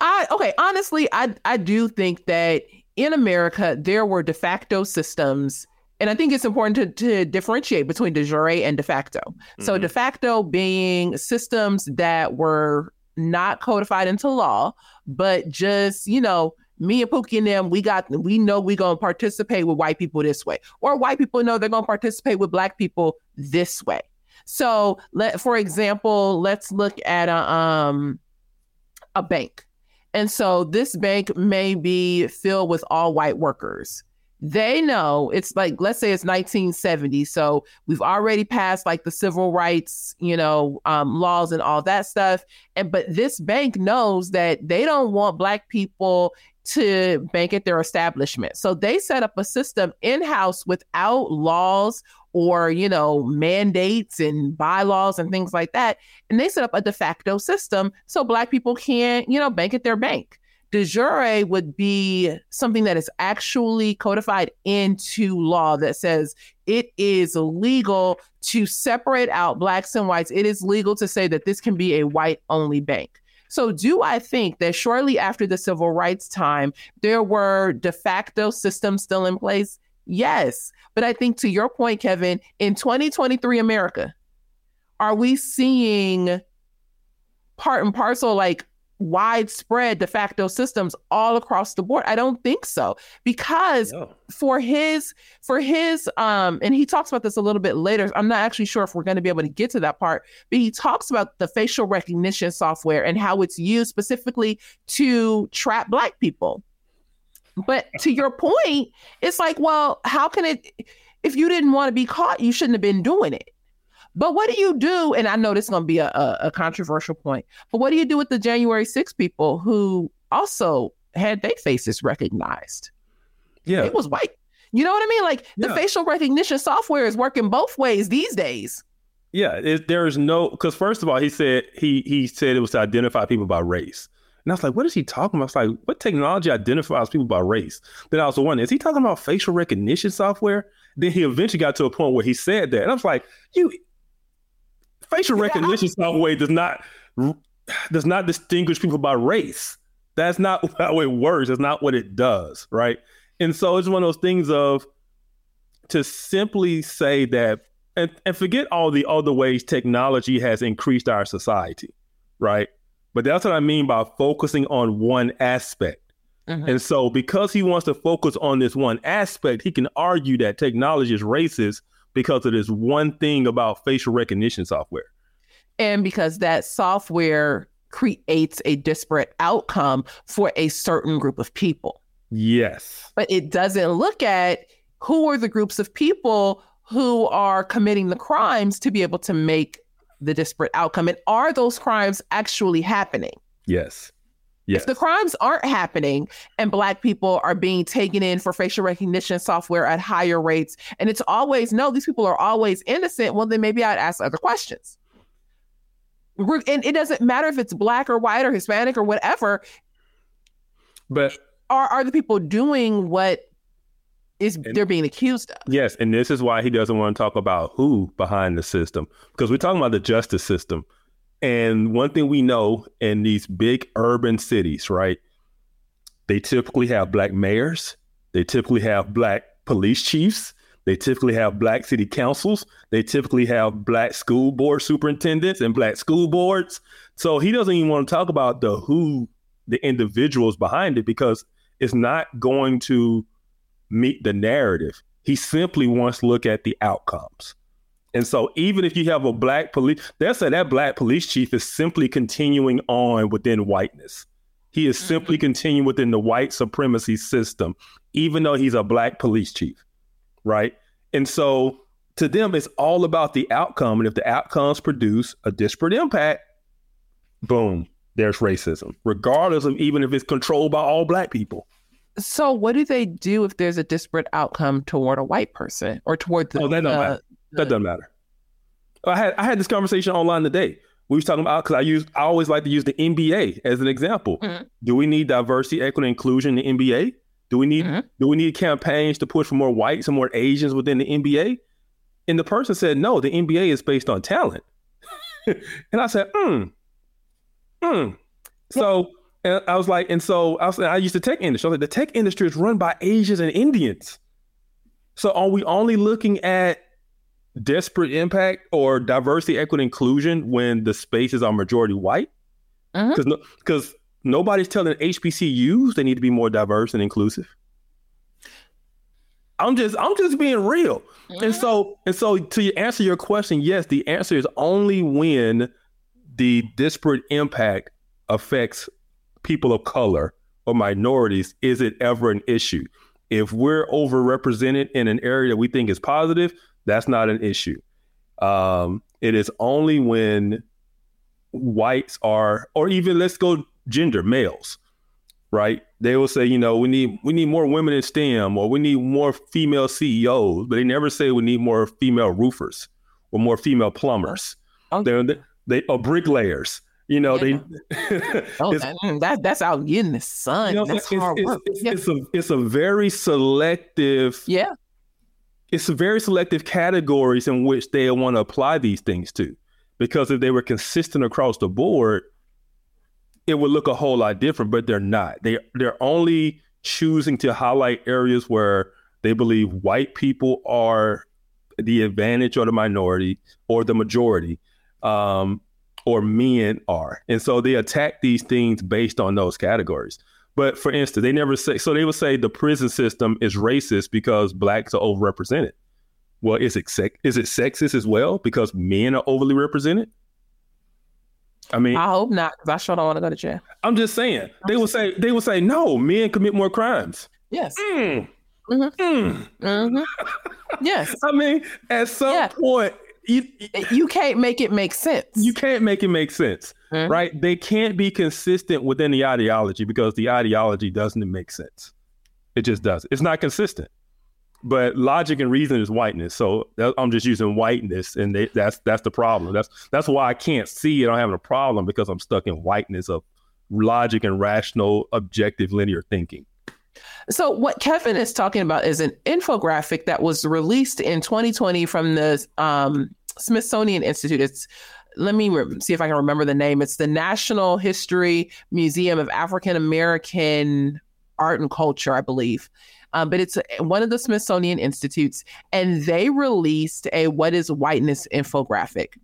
I okay, honestly, I I do think that in America, there were de facto systems. And I think it's important to, to differentiate between de jure and de facto. Mm-hmm. So, de facto being systems that were not codified into law, but just, you know, me and Pookie and them, we got, we know we're going to participate with white people this way, or white people know they're going to participate with black people this way. So, let, for example, let's look at a, um, a bank. And so this bank may be filled with all white workers. They know it's like, let's say it's 1970. So we've already passed like the civil rights, you know, um, laws and all that stuff. And but this bank knows that they don't want black people to bank at their establishment. So they set up a system in house without laws or you know mandates and bylaws and things like that and they set up a de facto system so black people can't you know bank at their bank. De jure would be something that is actually codified into law that says it is legal to separate out blacks and whites. It is legal to say that this can be a white only bank. So, do I think that shortly after the civil rights time, there were de facto systems still in place? Yes. But I think to your point, Kevin, in 2023 America, are we seeing part and parcel like widespread de facto systems all across the board i don't think so because no. for his for his um and he talks about this a little bit later i'm not actually sure if we're going to be able to get to that part but he talks about the facial recognition software and how it's used specifically to trap black people but to your point, it's like, well, how can it, if you didn't want to be caught, you shouldn't have been doing it. But what do you do? And I know this is going to be a, a, a, controversial point, but what do you do with the January 6 people who also had their faces recognized? Yeah. It was white. You know what I mean? Like yeah. the facial recognition software is working both ways these days. Yeah, it, there is no because first of all, he said he he said it was to identify people by race. And I was like, what is he talking about? I was like, what technology identifies people by race? Then I was wondering, is he talking about facial recognition software? Then he eventually got to a point where he said that. And I was like, you facial yeah. recognition software does not does not distinguish people by race. That's not *laughs* how it works. That's not what it does, right? And so it's one of those things of to simply say that and, and forget all the other ways technology has increased our society, right? But that's what I mean by focusing on one aspect. Mm-hmm. And so, because he wants to focus on this one aspect, he can argue that technology is racist because of this one thing about facial recognition software. And because that software creates a disparate outcome for a certain group of people. Yes. But it doesn't look at who are the groups of people who are committing the crimes to be able to make the disparate outcome. And are those crimes actually happening? Yes. Yes. If the crimes aren't happening and Black people are being taken in for facial recognition software at higher rates, and it's always no, these people are always innocent, well, then maybe I'd ask other questions. And it doesn't matter if it's Black or white or Hispanic or whatever. But are, are the people doing what is and, they're being accused of? Yes. And this is why he doesn't want to talk about who behind the system, because we're talking about the justice system. And one thing we know in these big urban cities, right? They typically have black mayors, they typically have black police chiefs, they typically have black city councils, they typically have black school board superintendents and black school boards. So he doesn't even want to talk about the who the individuals behind it because it's not going to meet the narrative. He simply wants to look at the outcomes. And so even if you have a black police, they'll say that black police chief is simply continuing on within whiteness. He is simply mm-hmm. continuing within the white supremacy system, even though he's a black police chief. Right. And so to them, it's all about the outcome. And if the outcomes produce a disparate impact, boom, there's racism, regardless of even if it's controlled by all black people. So, what do they do if there's a disparate outcome toward a white person or toward the? Oh, that, uh, that doesn't matter. I had I had this conversation online today. We was talking about because I use I always like to use the NBA as an example. Mm-hmm. Do we need diversity, equity, inclusion in the NBA? Do we need mm-hmm. do we need campaigns to push for more whites and more Asians within the NBA? And the person said, no, the NBA is based on talent. *laughs* and I said, hmm, hmm. So and I was like, and so I was I used the tech industry. I was like, the tech industry is run by Asians and Indians. So are we only looking at disparate impact or diversity, equity, inclusion when the spaces are majority white? Because uh-huh. because no, nobody's telling HBCUs they need to be more diverse and inclusive. I'm just I'm just being real. And so and so to answer your question, yes, the answer is only when the disparate impact affects people of color or minorities is it ever an issue. If we're overrepresented in an area that we think is positive, that's not an issue. Um, it is only when whites are, or even let's go gender males, right? They will say, you know, we need we need more women in STEM, or we need more female CEOs, but they never say we need more female roofers or more female plumbers. Okay. They, they or bricklayers. You know, yeah. they *laughs* oh, that, that's out in the sun. You know, that's it's, hard it's, work. It's, yeah. it's, a it's a very selective yeah it's very selective categories in which they want to apply these things to. Because if they were consistent across the board, it would look a whole lot different, but they're not. They they're only choosing to highlight areas where they believe white people are the advantage or the minority or the majority, um, or men are. And so they attack these things based on those categories. But for instance, they never say so. They would say the prison system is racist because blacks are overrepresented. Well, is it is it sexist as well because men are overly represented? I mean, I hope not because I sure don't want to go to jail. I'm just saying they will say they would say no, men commit more crimes. Yes. Mm. Mm-hmm. Mm. Mm-hmm. *laughs* Yes. I mean, at some yeah. point, you, you can't make it make sense. You can't make it make sense, mm-hmm. right? They can't be consistent within the ideology because the ideology doesn't make sense. It just does. It's not consistent. But logic and reason is whiteness, so I'm just using whiteness, and they, that's that's the problem. That's that's why I can't see it. I'm having a problem because I'm stuck in whiteness of logic and rational, objective, linear thinking. So, what Kevin is talking about is an infographic that was released in 2020 from the um, Smithsonian Institute. It's let me re- see if I can remember the name. It's the National History Museum of African American Art and Culture, I believe. Um, but it's one of the Smithsonian Institutes, and they released a What is Whiteness infographic.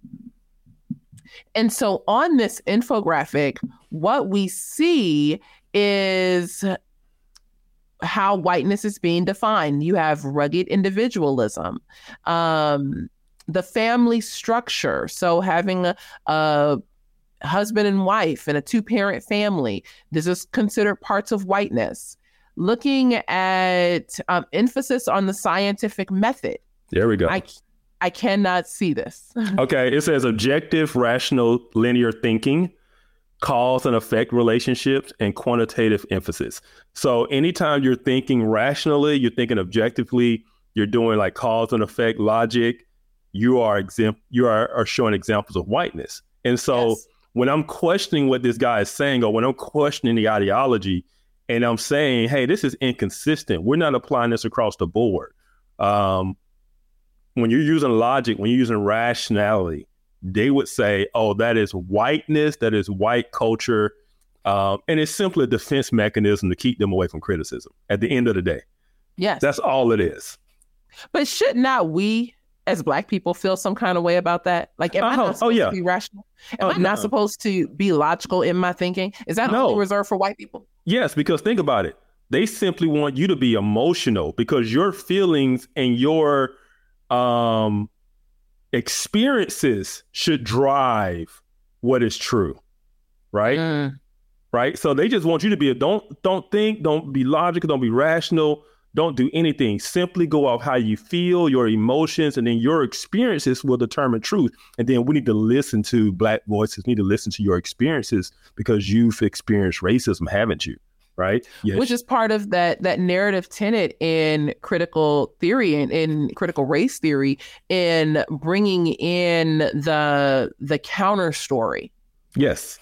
And so on this infographic, what we see is how whiteness is being defined. You have rugged individualism, um, the family structure. So having a, a husband and wife and a two parent family. This is considered parts of whiteness. Looking at um, emphasis on the scientific method. There we go. I, I cannot see this. *laughs* okay, it says objective, rational, linear thinking, cause and effect relationships, and quantitative emphasis. So anytime you're thinking rationally, you're thinking objectively, you're doing like cause and effect logic, you are exempt you are, are showing examples of whiteness. And so yes. when I'm questioning what this guy is saying, or when I'm questioning the ideology, and I'm saying, hey, this is inconsistent. We're not applying this across the board. Um, when you're using logic, when you're using rationality, they would say, oh, that is whiteness, that is white culture. Um, and it's simply a defense mechanism to keep them away from criticism at the end of the day. Yes. That's all it is. But should not we as black people feel some kind of way about that? Like, am uh-huh. I not oh, supposed oh, yeah. to be rational? Am uh, I not no. supposed to be logical in my thinking? Is that no. only reserved for white people? Yes, because think about it. They simply want you to be emotional because your feelings and your um, experiences should drive what is true, right? Mm. Right. So they just want you to be a don't don't think, don't be logical, don't be rational don't do anything. Simply go off how you feel, your emotions, and then your experiences will determine truth. And then we need to listen to Black voices, need to listen to your experiences because you've experienced racism, haven't you? Right. Yes. Which is part of that that narrative tenet in critical theory and in critical race theory in bringing in the the counter story. Yes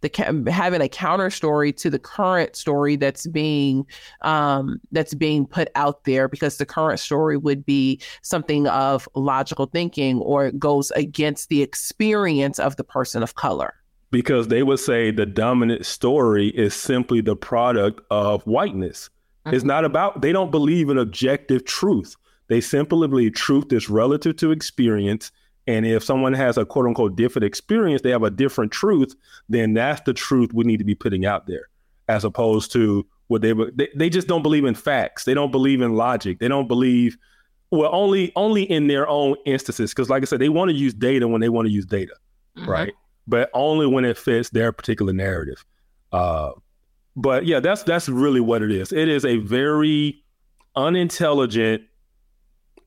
the having a counter story to the current story that's being um, that's being put out there because the current story would be something of logical thinking or it goes against the experience of the person of color. Because they would say the dominant story is simply the product of whiteness. Mm-hmm. it's not about they don't believe in objective truth. They simply believe truth is relative to experience and if someone has a quote unquote different experience, they have a different truth, then that's the truth we need to be putting out there, as opposed to what they they, they just don't believe in facts. They don't believe in logic. They don't believe well only only in their own instances. Because like I said, they want to use data when they want to use data, mm-hmm. right? But only when it fits their particular narrative. Uh, but yeah, that's that's really what it is. It is a very unintelligent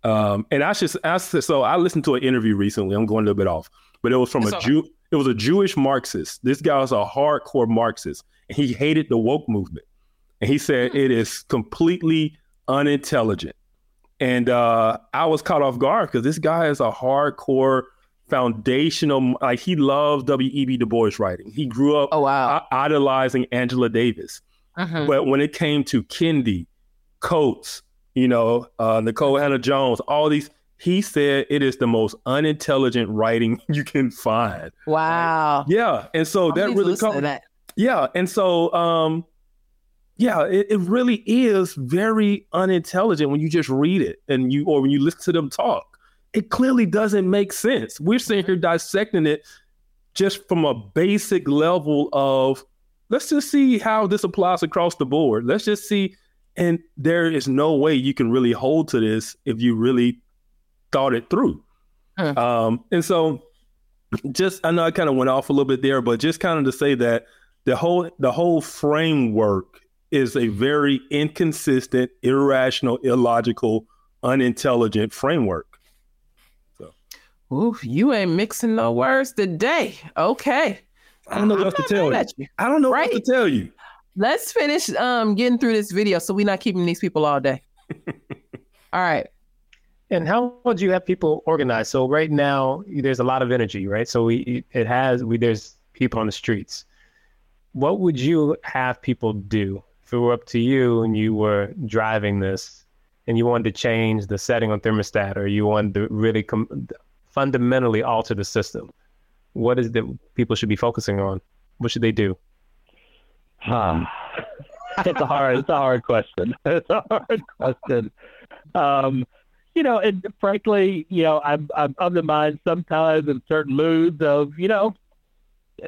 um, and I should ask. So I listened to an interview recently. I'm going a little bit off, but it was from it's a Jew. It was a Jewish Marxist. This guy was a hardcore Marxist, and he hated the woke movement. And he said hmm. it is completely unintelligent. And uh, I was caught off guard because this guy is a hardcore foundational. Like he loves W.E.B. Du Bois writing. He grew up oh, wow. idolizing Angela Davis. Uh-huh. But when it came to Kendi, Coates, you know, uh, Nikole Hannah-Jones, all these. He said it is the most unintelligent writing *laughs* you can find. Wow. Yeah, and so that really comes. That. Yeah, and so um, yeah, it, it really is very unintelligent when you just read it and you or when you listen to them talk. It clearly doesn't make sense. We're sitting here dissecting it just from a basic level of let's just see how this applies across the board. Let's just see and there is no way you can really hold to this if you really thought it through. Huh. Um, and so just I know I kind of went off a little bit there, but just kind of to say that the whole the whole framework is a very inconsistent, irrational, illogical, unintelligent framework. So Oof, you ain't mixing no words today. Okay. I don't know what to tell you. you. I don't know right? what to tell you. Let's finish um getting through this video so we're not keeping these people all day. *laughs* all right. And how would you have people organized? So right now there's a lot of energy, right? So we it has we there's people on the streets. What would you have people do if it were up to you and you were driving this and you wanted to change the setting on thermostat or you wanted to really com- fundamentally alter the system? What is that people should be focusing on? What should they do? Huh. *laughs* it's a hard it's a hard question. *laughs* It's a hard question. Um, you know, and frankly, you know, I'm I'm of the mind sometimes in certain moods of, you know,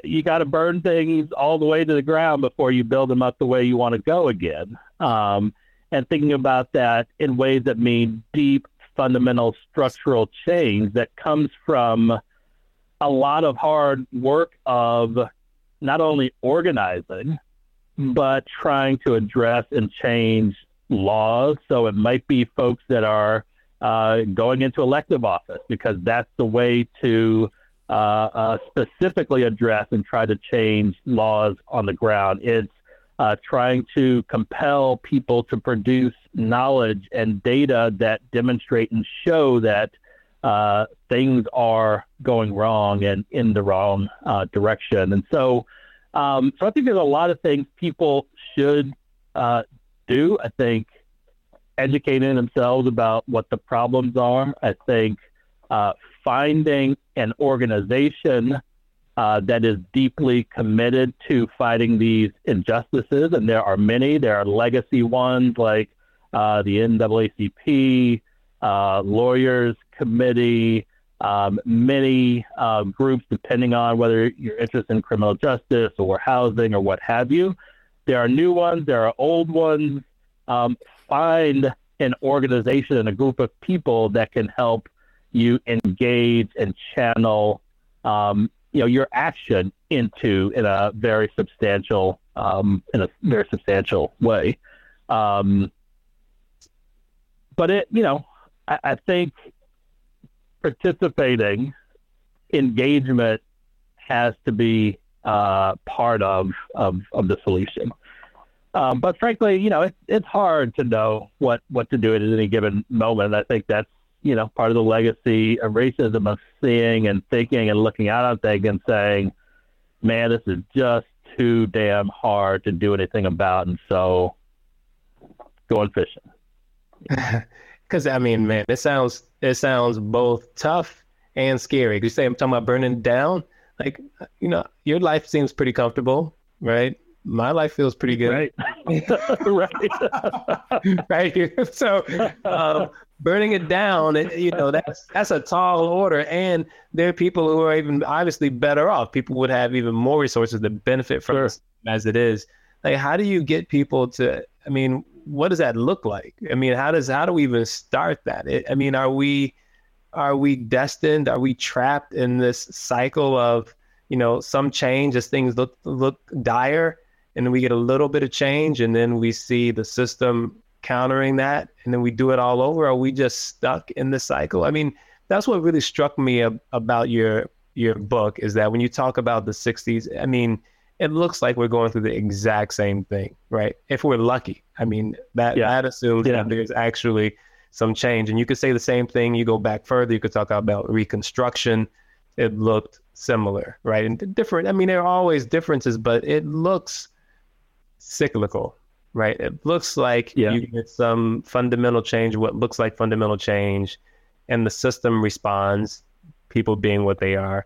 you got to burn things all the way to the ground before you build them up the way you want to go again. Um, and thinking about that in ways that mean deep, fundamental structural change that comes from a lot of hard work of not only organizing, but trying to address and change laws. So it might be folks that are uh, going into elective office because that's the way to uh, uh, specifically address and try to change laws on the ground. It's uh, trying to compel people to produce knowledge and data that demonstrate and show that uh, things are going wrong and in the wrong uh, direction. And so, um, so I think there's a lot of things people should uh, do. I think educating themselves about what the problems are. I think uh, finding an organization uh, that is deeply committed to fighting these injustices, and there are many. There are legacy ones like uh, the NAACP, uh, Lawyers Committee, um, many uh, groups, depending on whether you're interested in criminal justice or housing or what have you. There are new ones, there are old ones. Um, find an organization and a group of people that can help you engage and channel um, you know your action into in a very substantial um, in a very substantial way. Um, but it you know I, I think participating engagement has to be uh, part of, of, of the solution. Um, but frankly, you know, it, it's hard to know what, what to do at any given moment. I think that's you know, part of the legacy of racism of seeing and thinking and looking out on things and saying, man, this is just too damn hard to do anything about. And so going fishing. *laughs* Because, I mean, man, it sounds, it sounds both tough and scary. You say I'm talking about burning down. Like, you know, your life seems pretty comfortable, right? my life feels pretty good. Right. *laughs* right. *laughs* right here. *laughs* So um, burning it down, it, you know, that's that's a tall order. And there are people who are even obviously better off. People would have even more resources to benefit from sure. as it is. Like, how do you get people to? I mean, what does that look like? I mean, how does how do we even start that? It, I mean, are we are we destined? Are we trapped in this cycle of you know some change as things look look dire? and then we get a little bit of change and then we see the system countering that and then we do it all over are we just stuck in the cycle i mean that's what really struck me ab- about your your book is that when you talk about the 60s i mean it looks like we're going through the exact same thing right if we're lucky i mean that yeah. that assumes yeah. that there's actually some change and you could say the same thing you go back further you could talk about reconstruction it looked similar right and different i mean there are always differences but it looks cyclical, right? It looks like yeah. you get some fundamental change, what looks like fundamental change, and the system responds, people being what they are.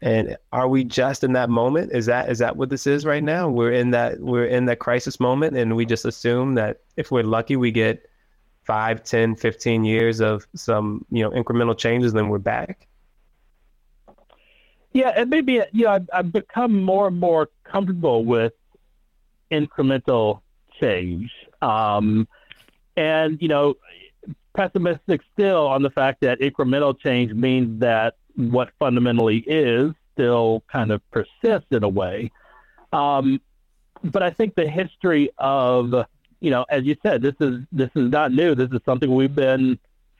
And are we just in that moment? Is that is that what this is right now? We're in that we're in that crisis moment and we just assume that if we're lucky we get 5, 10, 15 years of some, you know, incremental changes then we're back. Yeah, and maybe you know I've, I've become more and more comfortable with incremental change. Um, and, you know, pessimistic still on the fact that incremental change means that what fundamentally is still kind of persists in a way. Um, but I think the history of, you know, as you said, this is this is not new. This is something we've been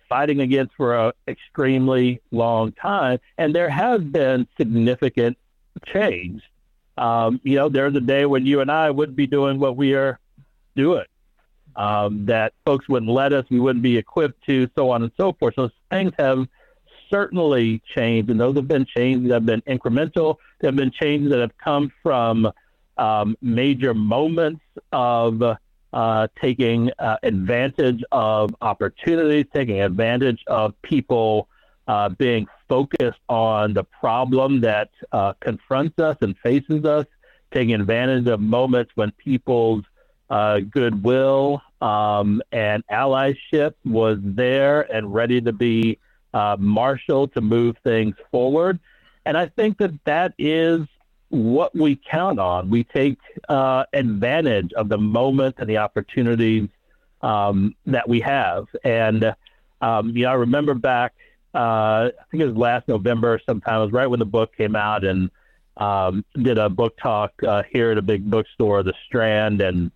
fighting against for an extremely long time, and there has been significant change. Um, you know, there's a day when you and I wouldn't be doing what we are doing. Um, that folks wouldn't let us, we wouldn't be equipped to, so on and so forth. So things have certainly changed, and those have been changes that have been incremental. There have been changes that have come from um, major moments of uh, taking uh, advantage of opportunities, taking advantage of people uh, being focused on the problem that uh, confronts us and faces us, taking advantage of moments when people's uh, goodwill um, and allyship was there and ready to be uh, marshaled to move things forward. And I think that that is what we count on. We take uh, advantage of the moment and the opportunities um, that we have. And um, you know, I remember back uh, I think it was last November sometime. It was right when the book came out, and um, did a book talk uh, here at a big bookstore, The Strand, and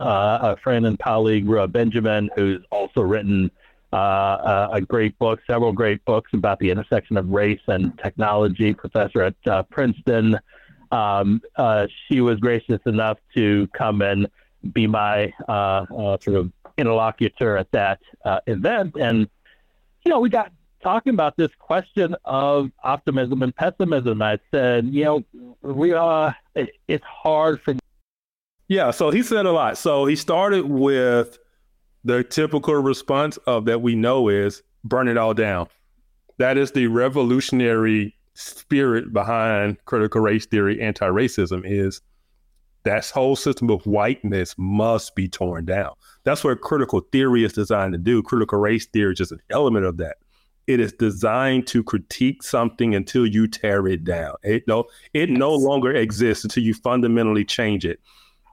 uh, a friend and colleague, Benjamin, who's also written uh, a great book, several great books about the intersection of race and technology, professor at uh, Princeton. Um, uh, she was gracious enough to come and be my uh, uh, sort of interlocutor at that uh, event. And, you know, we got talking about this question of optimism and pessimism. I said, you know, we are, it, it's hard for. Yeah. So he said a lot. So he started with the typical response of that we know is burn it all down. That is the revolutionary spirit behind critical race theory, anti-racism is that whole system of whiteness must be torn down. That's what critical theory is designed to do. Critical race theory is just an element of that. It is designed to critique something until you tear it down. It no, it no longer exists until you fundamentally change it.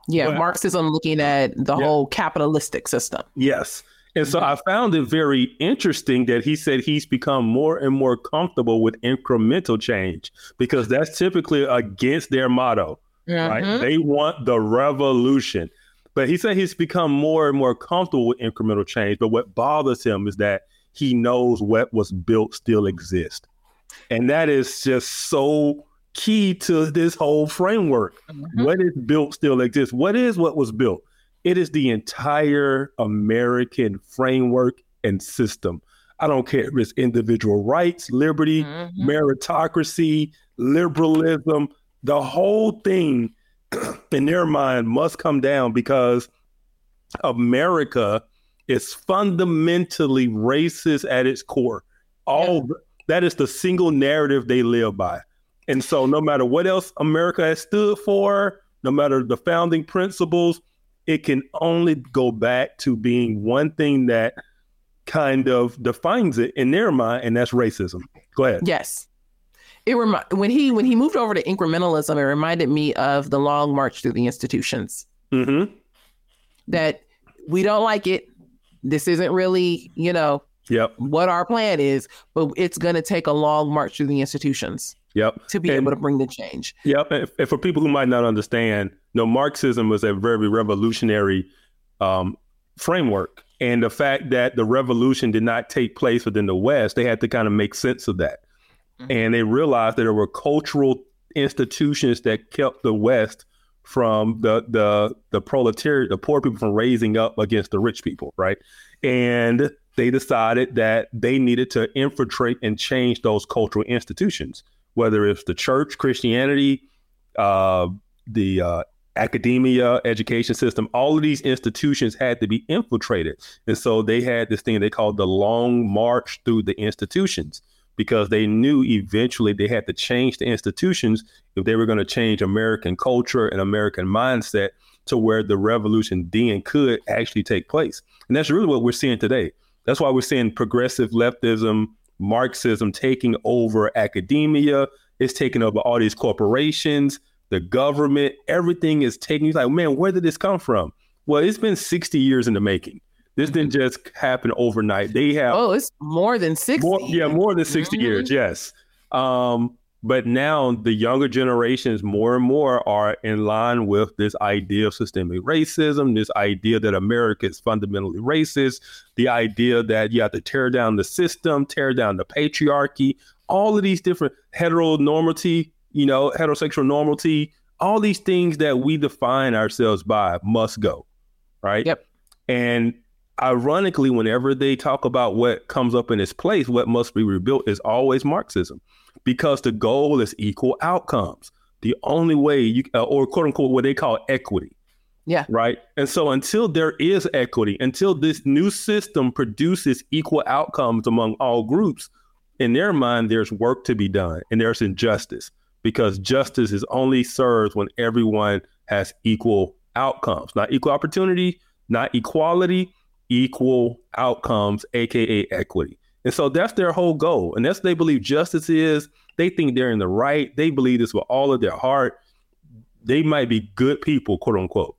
Yeah, but, Marxism looking at the yeah. whole capitalistic system. Yes. And so I found it very interesting that he said he's become more and more comfortable with incremental change because that's typically against their motto. Mm-hmm. Right? They want the revolution. But he said he's become more and more comfortable with incremental change. But what bothers him is that he knows what was built still exists. And that is just so key to this whole framework. Mm-hmm. What is built still exists. What is what was built? It is the entire American framework and system. I don't care if it's individual rights, liberty, mm-hmm. meritocracy, liberalism, the whole thing *clears throat* in their mind must come down because America is fundamentally racist at its core. All yeah. that is the single narrative they live by. And so, no matter what else America has stood for, no matter the founding principles, it can only go back to being one thing that kind of defines it in their mind, and that's racism. Go ahead. Yes. It remi- when he when he moved over to incrementalism, it reminded me of the long march through the institutions. Mm-hmm. That we don't like it. This isn't really, you know, yep. what our plan is, but it's going to take a long march through the institutions. Yep. To be and, able to bring the change. Yep. And, and, for people who might not understand, no, Marxism was a very revolutionary um, framework. And the fact that the revolution did not take place within the West, they had to kind of make sense of that. Mm-hmm. And they realized that there were cultural institutions that kept the West from the the the proletariat, the poor people from raising up against the rich people, right? And they decided that they needed to infiltrate and change those cultural institutions whether it's the church, Christianity, uh, the uh, academia, education system, all of these institutions had to be infiltrated. And so they had this thing they called the long march through the institutions because they knew eventually they had to change the institutions if they were going to change American culture and American mindset to where the revolution then could actually take place. And that's really what we're seeing today. That's why we're seeing progressive leftism Marxism taking over academia, it's taking over all these corporations, the government, everything is taking. He's like, man, where did this come from? Well, it's been 60 years in the making. This didn't just happen overnight. They have oh, it's more than 60. More, yeah, more than 60 mm-hmm. years. Yes. Um, but now the younger generations more and more are in line with this idea of systemic racism, this idea that America is fundamentally racist, the idea that you have to tear down the system, tear down the patriarchy, all of these different heteronormity, you know, heterosexual normality, all these things that we define ourselves by must go. Right. Yep. And ironically, whenever they talk about what comes up in its place, what must be rebuilt is always Marxism because the goal is equal outcomes. The only way you, uh, or quote unquote, what they call equity. Yeah. Right. And so until there is equity, until this new system produces equal outcomes among all groups, in their mind, there's work to be done and there's injustice because justice is only served when everyone has equal outcomes, not equal opportunity, not equality, equal outcomes, aka equity. And so that's their whole goal. And that's what they believe justice is. They think they're in the right. They believe this with all of their heart. They might be good people, quote unquote.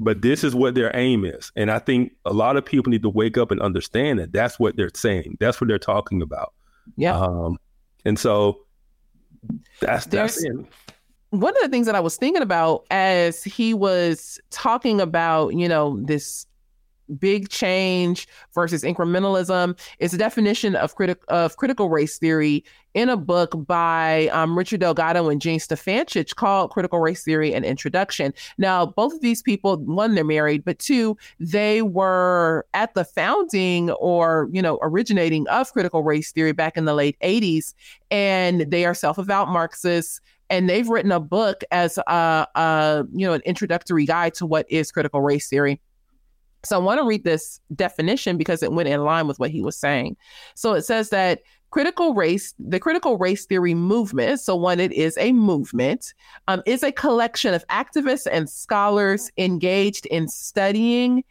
but this is what their aim is. And I think a lot of people need to wake up and understand that that's what they're saying. That's what they're talking about. Yeah. Um, and so that's that's There's- it. one of the things that I was thinking about as he was talking about, you know, this big change versus incrementalism is a definition of critic of critical race theory in a book by um, Richard Delgado and Jean Stefancic called Critical Race Theory: An Introduction. Now, both of these people, one, they're married, but two, they were at the founding or you know originating of critical race theory back in the late '80s, and they are self-avowed Marxists and they've written a book as a, a you know an introductory guide to what is critical race theory. So I want to read this definition because it went in line with what he was saying. So it says that critical race, the critical race theory movement, so one, it is a movement, um, is a collection of activists and scholars engaged in studying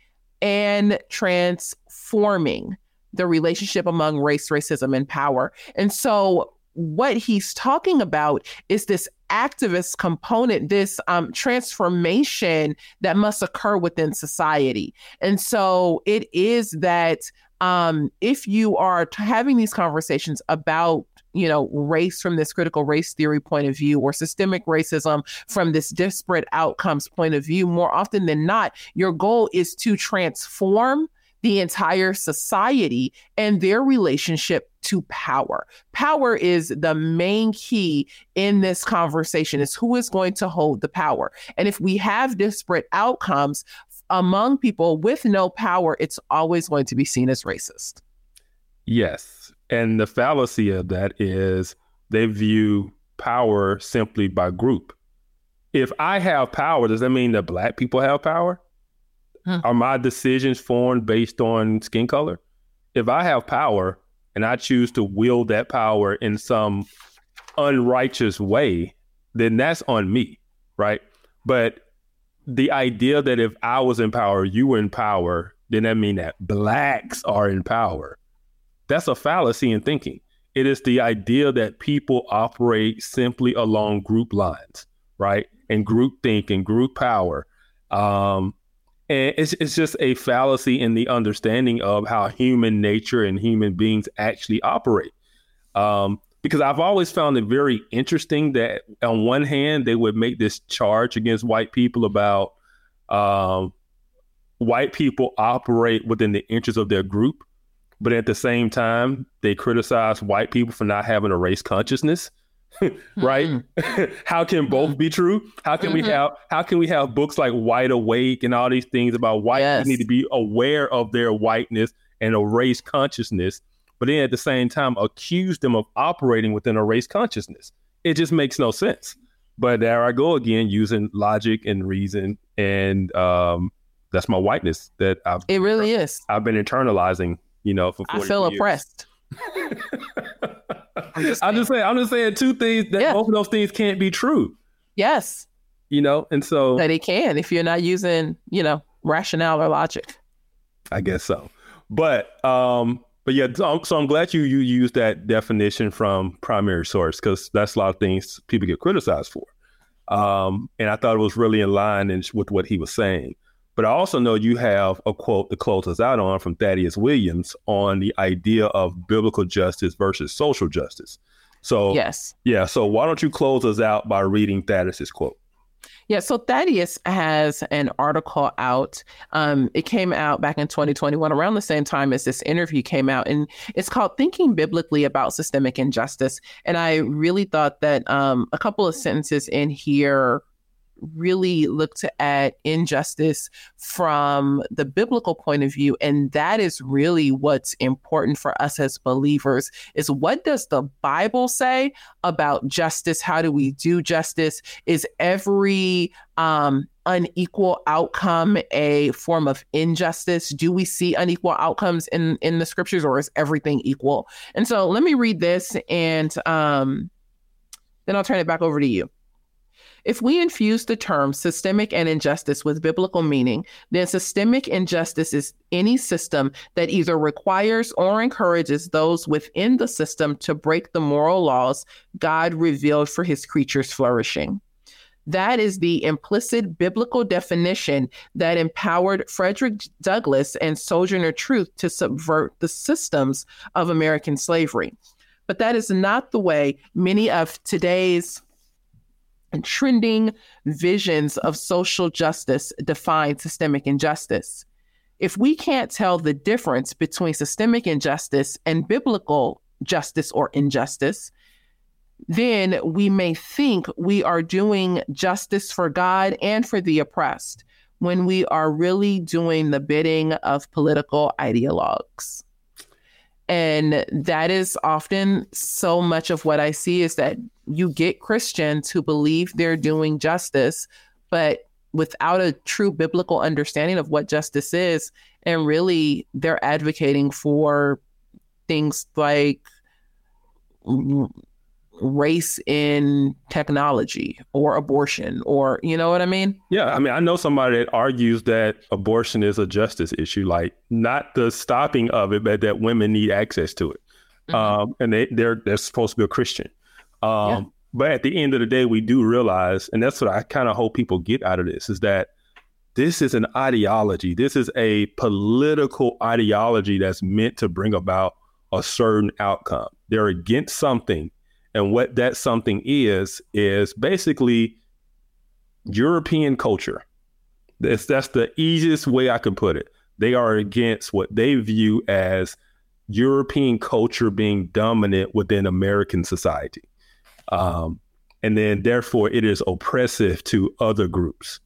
and transforming the relationship among race, racism, and power. And so what he's talking about is this activist component, this um, transformation that must occur within society. And so it is that um, if you are having these conversations about you know race from this critical race theory point of view or systemic racism from this disparate outcomes point of view more often than not your goal is to transform the entire society and their relationship to power. Power is the main key in this conversation is who is going to hold the power. And if we have disparate outcomes among people with no power, it's always going to be seen as racist. Yes. And the fallacy of that is they view power simply by group. If I have power, does that mean that black people have power? Hmm. Are my decisions formed based on skin color? If I have power and I choose to wield that power in some unrighteous way, then that's on me, right? But the idea that if I was in power, you were in power, then that mean that blacks are in power. That's a fallacy in thinking. It is the idea that people operate simply along group lines, right? And group think and group power. Um, and it's, it's just a fallacy in the understanding of how human nature and human beings actually operate. Um, because I've always found it very interesting that on one hand, they would make this charge against white people about um, white people operate within the interests of their group. But at the same time, they criticize white people for not having a race consciousness. *laughs* right? *laughs* how can both be true? How can we Mhm. have how can we have books like White Awake and all these things about white Yes. people need to be aware of their whiteness and a race consciousness, but then at the same time accuse them of operating within a race consciousness. It just makes no sense. But there I go again using logic and reason and um that's my whiteness that I've It really is. I've been internalizing, you know, for 40 I feel years. oppressed. *laughs* I'm just, saying, I'm just saying two things that Yeah. both of those things can't be true, Yes, you know, and so that it can if you're not using, you know, rationale or logic. I guess so. But um, but yeah, so I'm, so I'm glad you you used that definition from primary source because that's a lot of things people get criticized for. Um, and I thought it was really in line in, with what he was saying. But I also know you have a quote to close us out on from Thaddeus Williams on the idea of biblical justice versus social justice. So Yes. yeah, so why don't you close us out by reading Thaddeus's quote? Yeah, so Thaddeus has an article out. Um, it came out back in 2021, around the same time as this interview came out, and it's called "Thinking Biblically About Systemic Injustice." And I really thought that um, a couple of sentences in here really looked at injustice from the biblical point of view and that is really what's important for us as believers is what does the bible say about justice? How do we do justice? Is every um, unequal outcome a form of injustice? Do we see unequal outcomes in in the scriptures or is everything equal? And so let me read this and um, then i'll turn it back over to you if we infuse the terms systemic and injustice with biblical meaning, then systemic injustice is any system that either requires or encourages those within the system to break the moral laws God revealed for his creatures' flourishing. That is the implicit biblical definition that empowered Frederick Douglass and Sojourner Truth to subvert the systems of American slavery. But that is not the way many of today's trending visions of social justice define systemic injustice. If we can't tell the difference between systemic injustice and biblical justice or injustice, then we may think we are doing justice for God and for the oppressed when we are really doing the bidding of political ideologues. And that is often so much of what I see is that you get Christians who believe they're doing justice, but without a true biblical understanding of what justice is. And really, they're advocating for things like race in technology or abortion or you know what I mean? Yeah, I mean I know somebody that argues that abortion is a justice issue, like not the stopping of it, but that women need access to it. Mm-hmm. Um, and they they're they're supposed to be a Christian. Um, yeah. but at the end of the day, we do realize, and that's what I kind of hope people get out of this, is that this is an ideology. This is a political ideology that's meant to bring about a certain outcome. They're against something and what that something is, is basically European culture. That's, that's the easiest way I can put it. They are against what they view as European culture being dominant within American society. Um, and then, therefore, it is oppressive to other groups.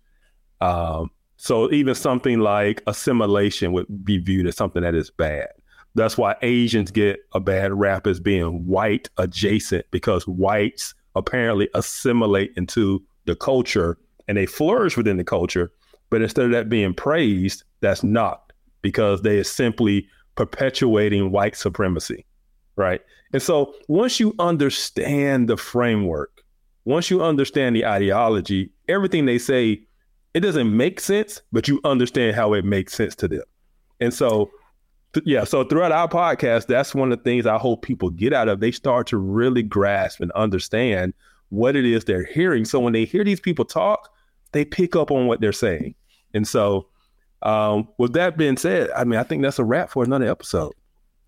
Um, so, even something like assimilation would be viewed as something that is bad. That's why Asians get a bad rap as being white adjacent because whites apparently assimilate into the culture and they flourish within the culture. But instead of that being praised, that's not because they are simply perpetuating white supremacy. Right. And so once you understand the framework, once you understand the ideology, everything they say, it doesn't make sense, but you understand how it makes sense to them. And so yeah, so throughout our podcast, that's one of the things I hope people get out of. They start to really grasp and understand what it is they're hearing. So when they hear these people talk, they pick up on what they're saying. And so, um, with that being said, I mean, I think that's a wrap for another episode.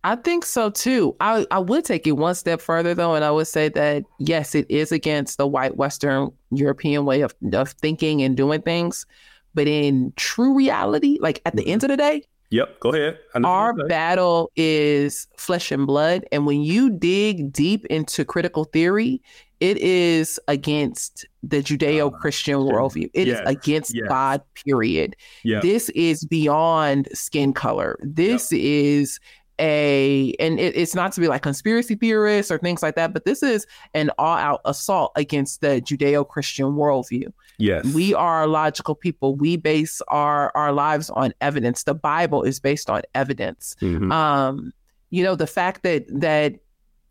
I think so too. I, I would take it one step further though, and I would say that yes, it is against the white Western European way of, of thinking and doing things. But in true reality, like at the end of the day, Yep, go ahead. Our battle is flesh and blood. And when you dig deep into critical theory, it is against the Judeo Christian uh, worldview. It yes, is against yes. God, period. Yep. This is beyond skin color. This yep. is a and it, it's not to be like conspiracy theorists or things like that but this is an all-out assault against the judeo-christian worldview. Yes. We are logical people. We base our our lives on evidence. The bible is based on evidence. Mm-hmm. um you know the fact that that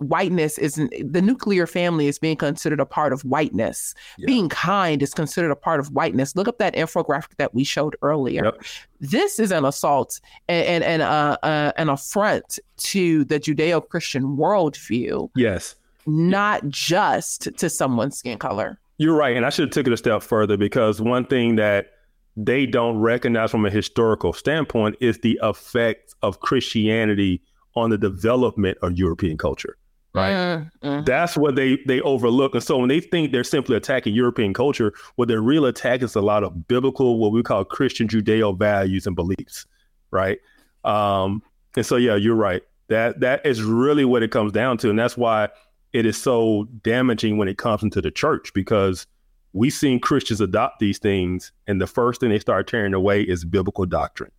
whiteness is the nuclear family is being considered a part of whiteness. Yeah. Being kind is considered a part of whiteness. Look up that infographic that we showed earlier. Yep. This is an assault and and, and uh, uh, an affront to the Judeo-Christian worldview. Yes, not just to someone's skin color. You're right, and I should have took it a step further because one thing that they don't recognize from a historical standpoint is the effect of Christianity on the development of European culture right? Mm-hmm. That's what they they overlook. And so when they think they're simply attacking European culture, what they're really attacking is a lot of biblical, what we call Christian Judeo values and beliefs, right? Um, and so yeah, you're right. That that is really what it comes down to, and that's why it is so damaging when it comes into the church because we've seen Christians adopt these things, and the first thing they start tearing away is biblical doctrine,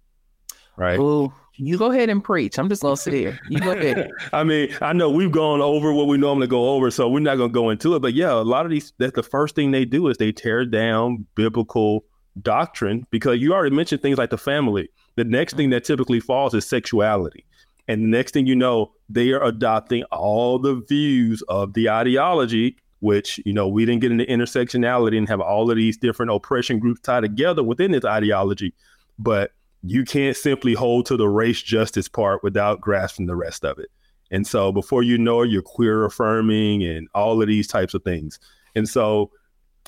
right? Ooh you go ahead and preach. I'm just gonna sit here. You go ahead. *laughs* I mean, I know we've gone over what we normally go over, so we're not gonna go into it. But yeah, a lot of these that's the first thing they do is they tear down biblical doctrine because you already mentioned things like the family. The next thing that typically falls is sexuality. And the next thing you know, they are adopting all the views of the ideology, which, you know, we didn't get into intersectionality and have all of these different oppression groups tied together within this ideology. But you can't simply hold to the race justice part without grasping the rest of it. And so before you know it, you're queer affirming and all of these types of things. And so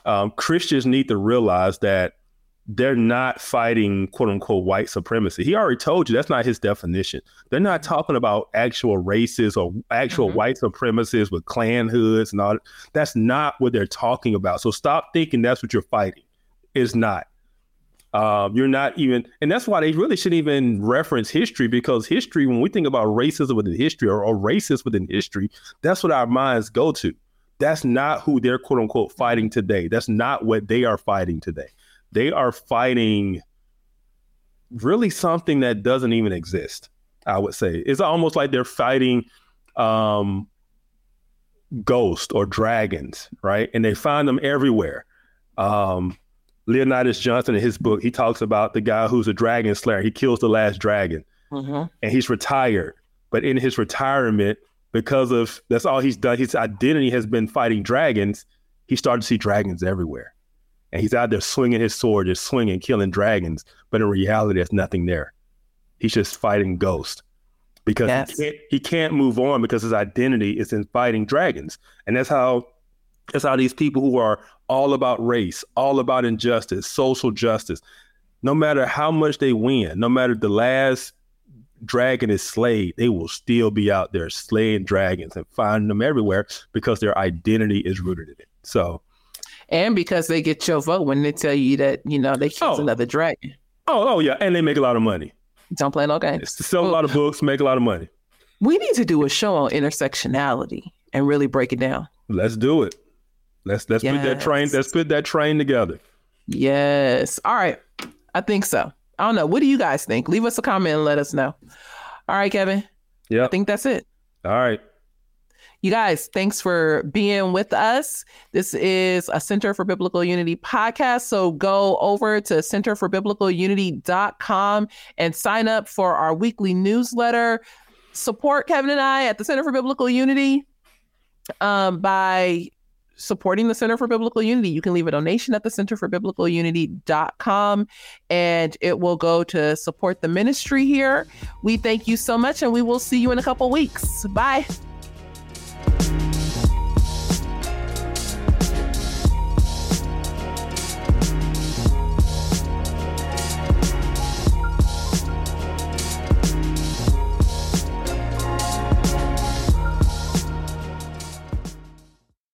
um, Christians need to realize that they're not fighting quote unquote white supremacy. He already told you that's not his definition. They're not talking about actual races or actual mm-hmm. white supremacists with Klan hoods and all. That's not what they're talking about. So stop thinking that's what you're fighting. It's not. Um, you're not even, and that's why they really shouldn't even reference history because history, when we think about racism within history or, or racist within history, that's what our minds go to. That's not who they're quote unquote fighting today. That's not what they are fighting today. They are fighting really something that doesn't even exist. I would say it's almost like they're fighting um, ghosts or dragons, right? And they find them everywhere. Um, Leonidas Johnson in his book, he talks about the guy who's a dragon slayer. He kills the last dragon, mm-hmm. and he's retired. But in his retirement, because of that's all he's done, his identity has been fighting dragons. He started to see dragons everywhere, and he's out there swinging his sword, just swinging, killing dragons. But in reality, there's nothing there. He's just fighting ghosts because yes. he, can't, he can't move on because his identity is in fighting dragons, and that's how that's how these people who are all about race, all about injustice, social justice, no matter how much they win, no matter the last dragon is slayed, they will still be out there slaying dragons and finding them everywhere because their identity is rooted in it. So, and because they get your vote when they tell you that you know they killed oh. another dragon. Oh, oh yeah, and they make a lot of money. Don't play no games. Sell a lot of books, make a lot of money. We need to do a show on intersectionality and really break it down. Let's do it. Let's let's yes. put that train. Let's put that train together. Yes. All right. I think so. I don't know. What do you guys think? Leave us a comment and let us know. All right, Kevin. Yeah. I think that's it. All right. You guys, thanks for being with us. This is a Center for Biblical Unity podcast. So go over to centerforbiblicalunity.com and sign up for our weekly newsletter. Support Kevin and I at the Center for Biblical Unity um, by supporting the Center for Biblical Unity, you can leave a donation at the Center for Biblical Unity.com and it will go to support the ministry here. We thank you so much and we will see you in a couple weeks. Bye.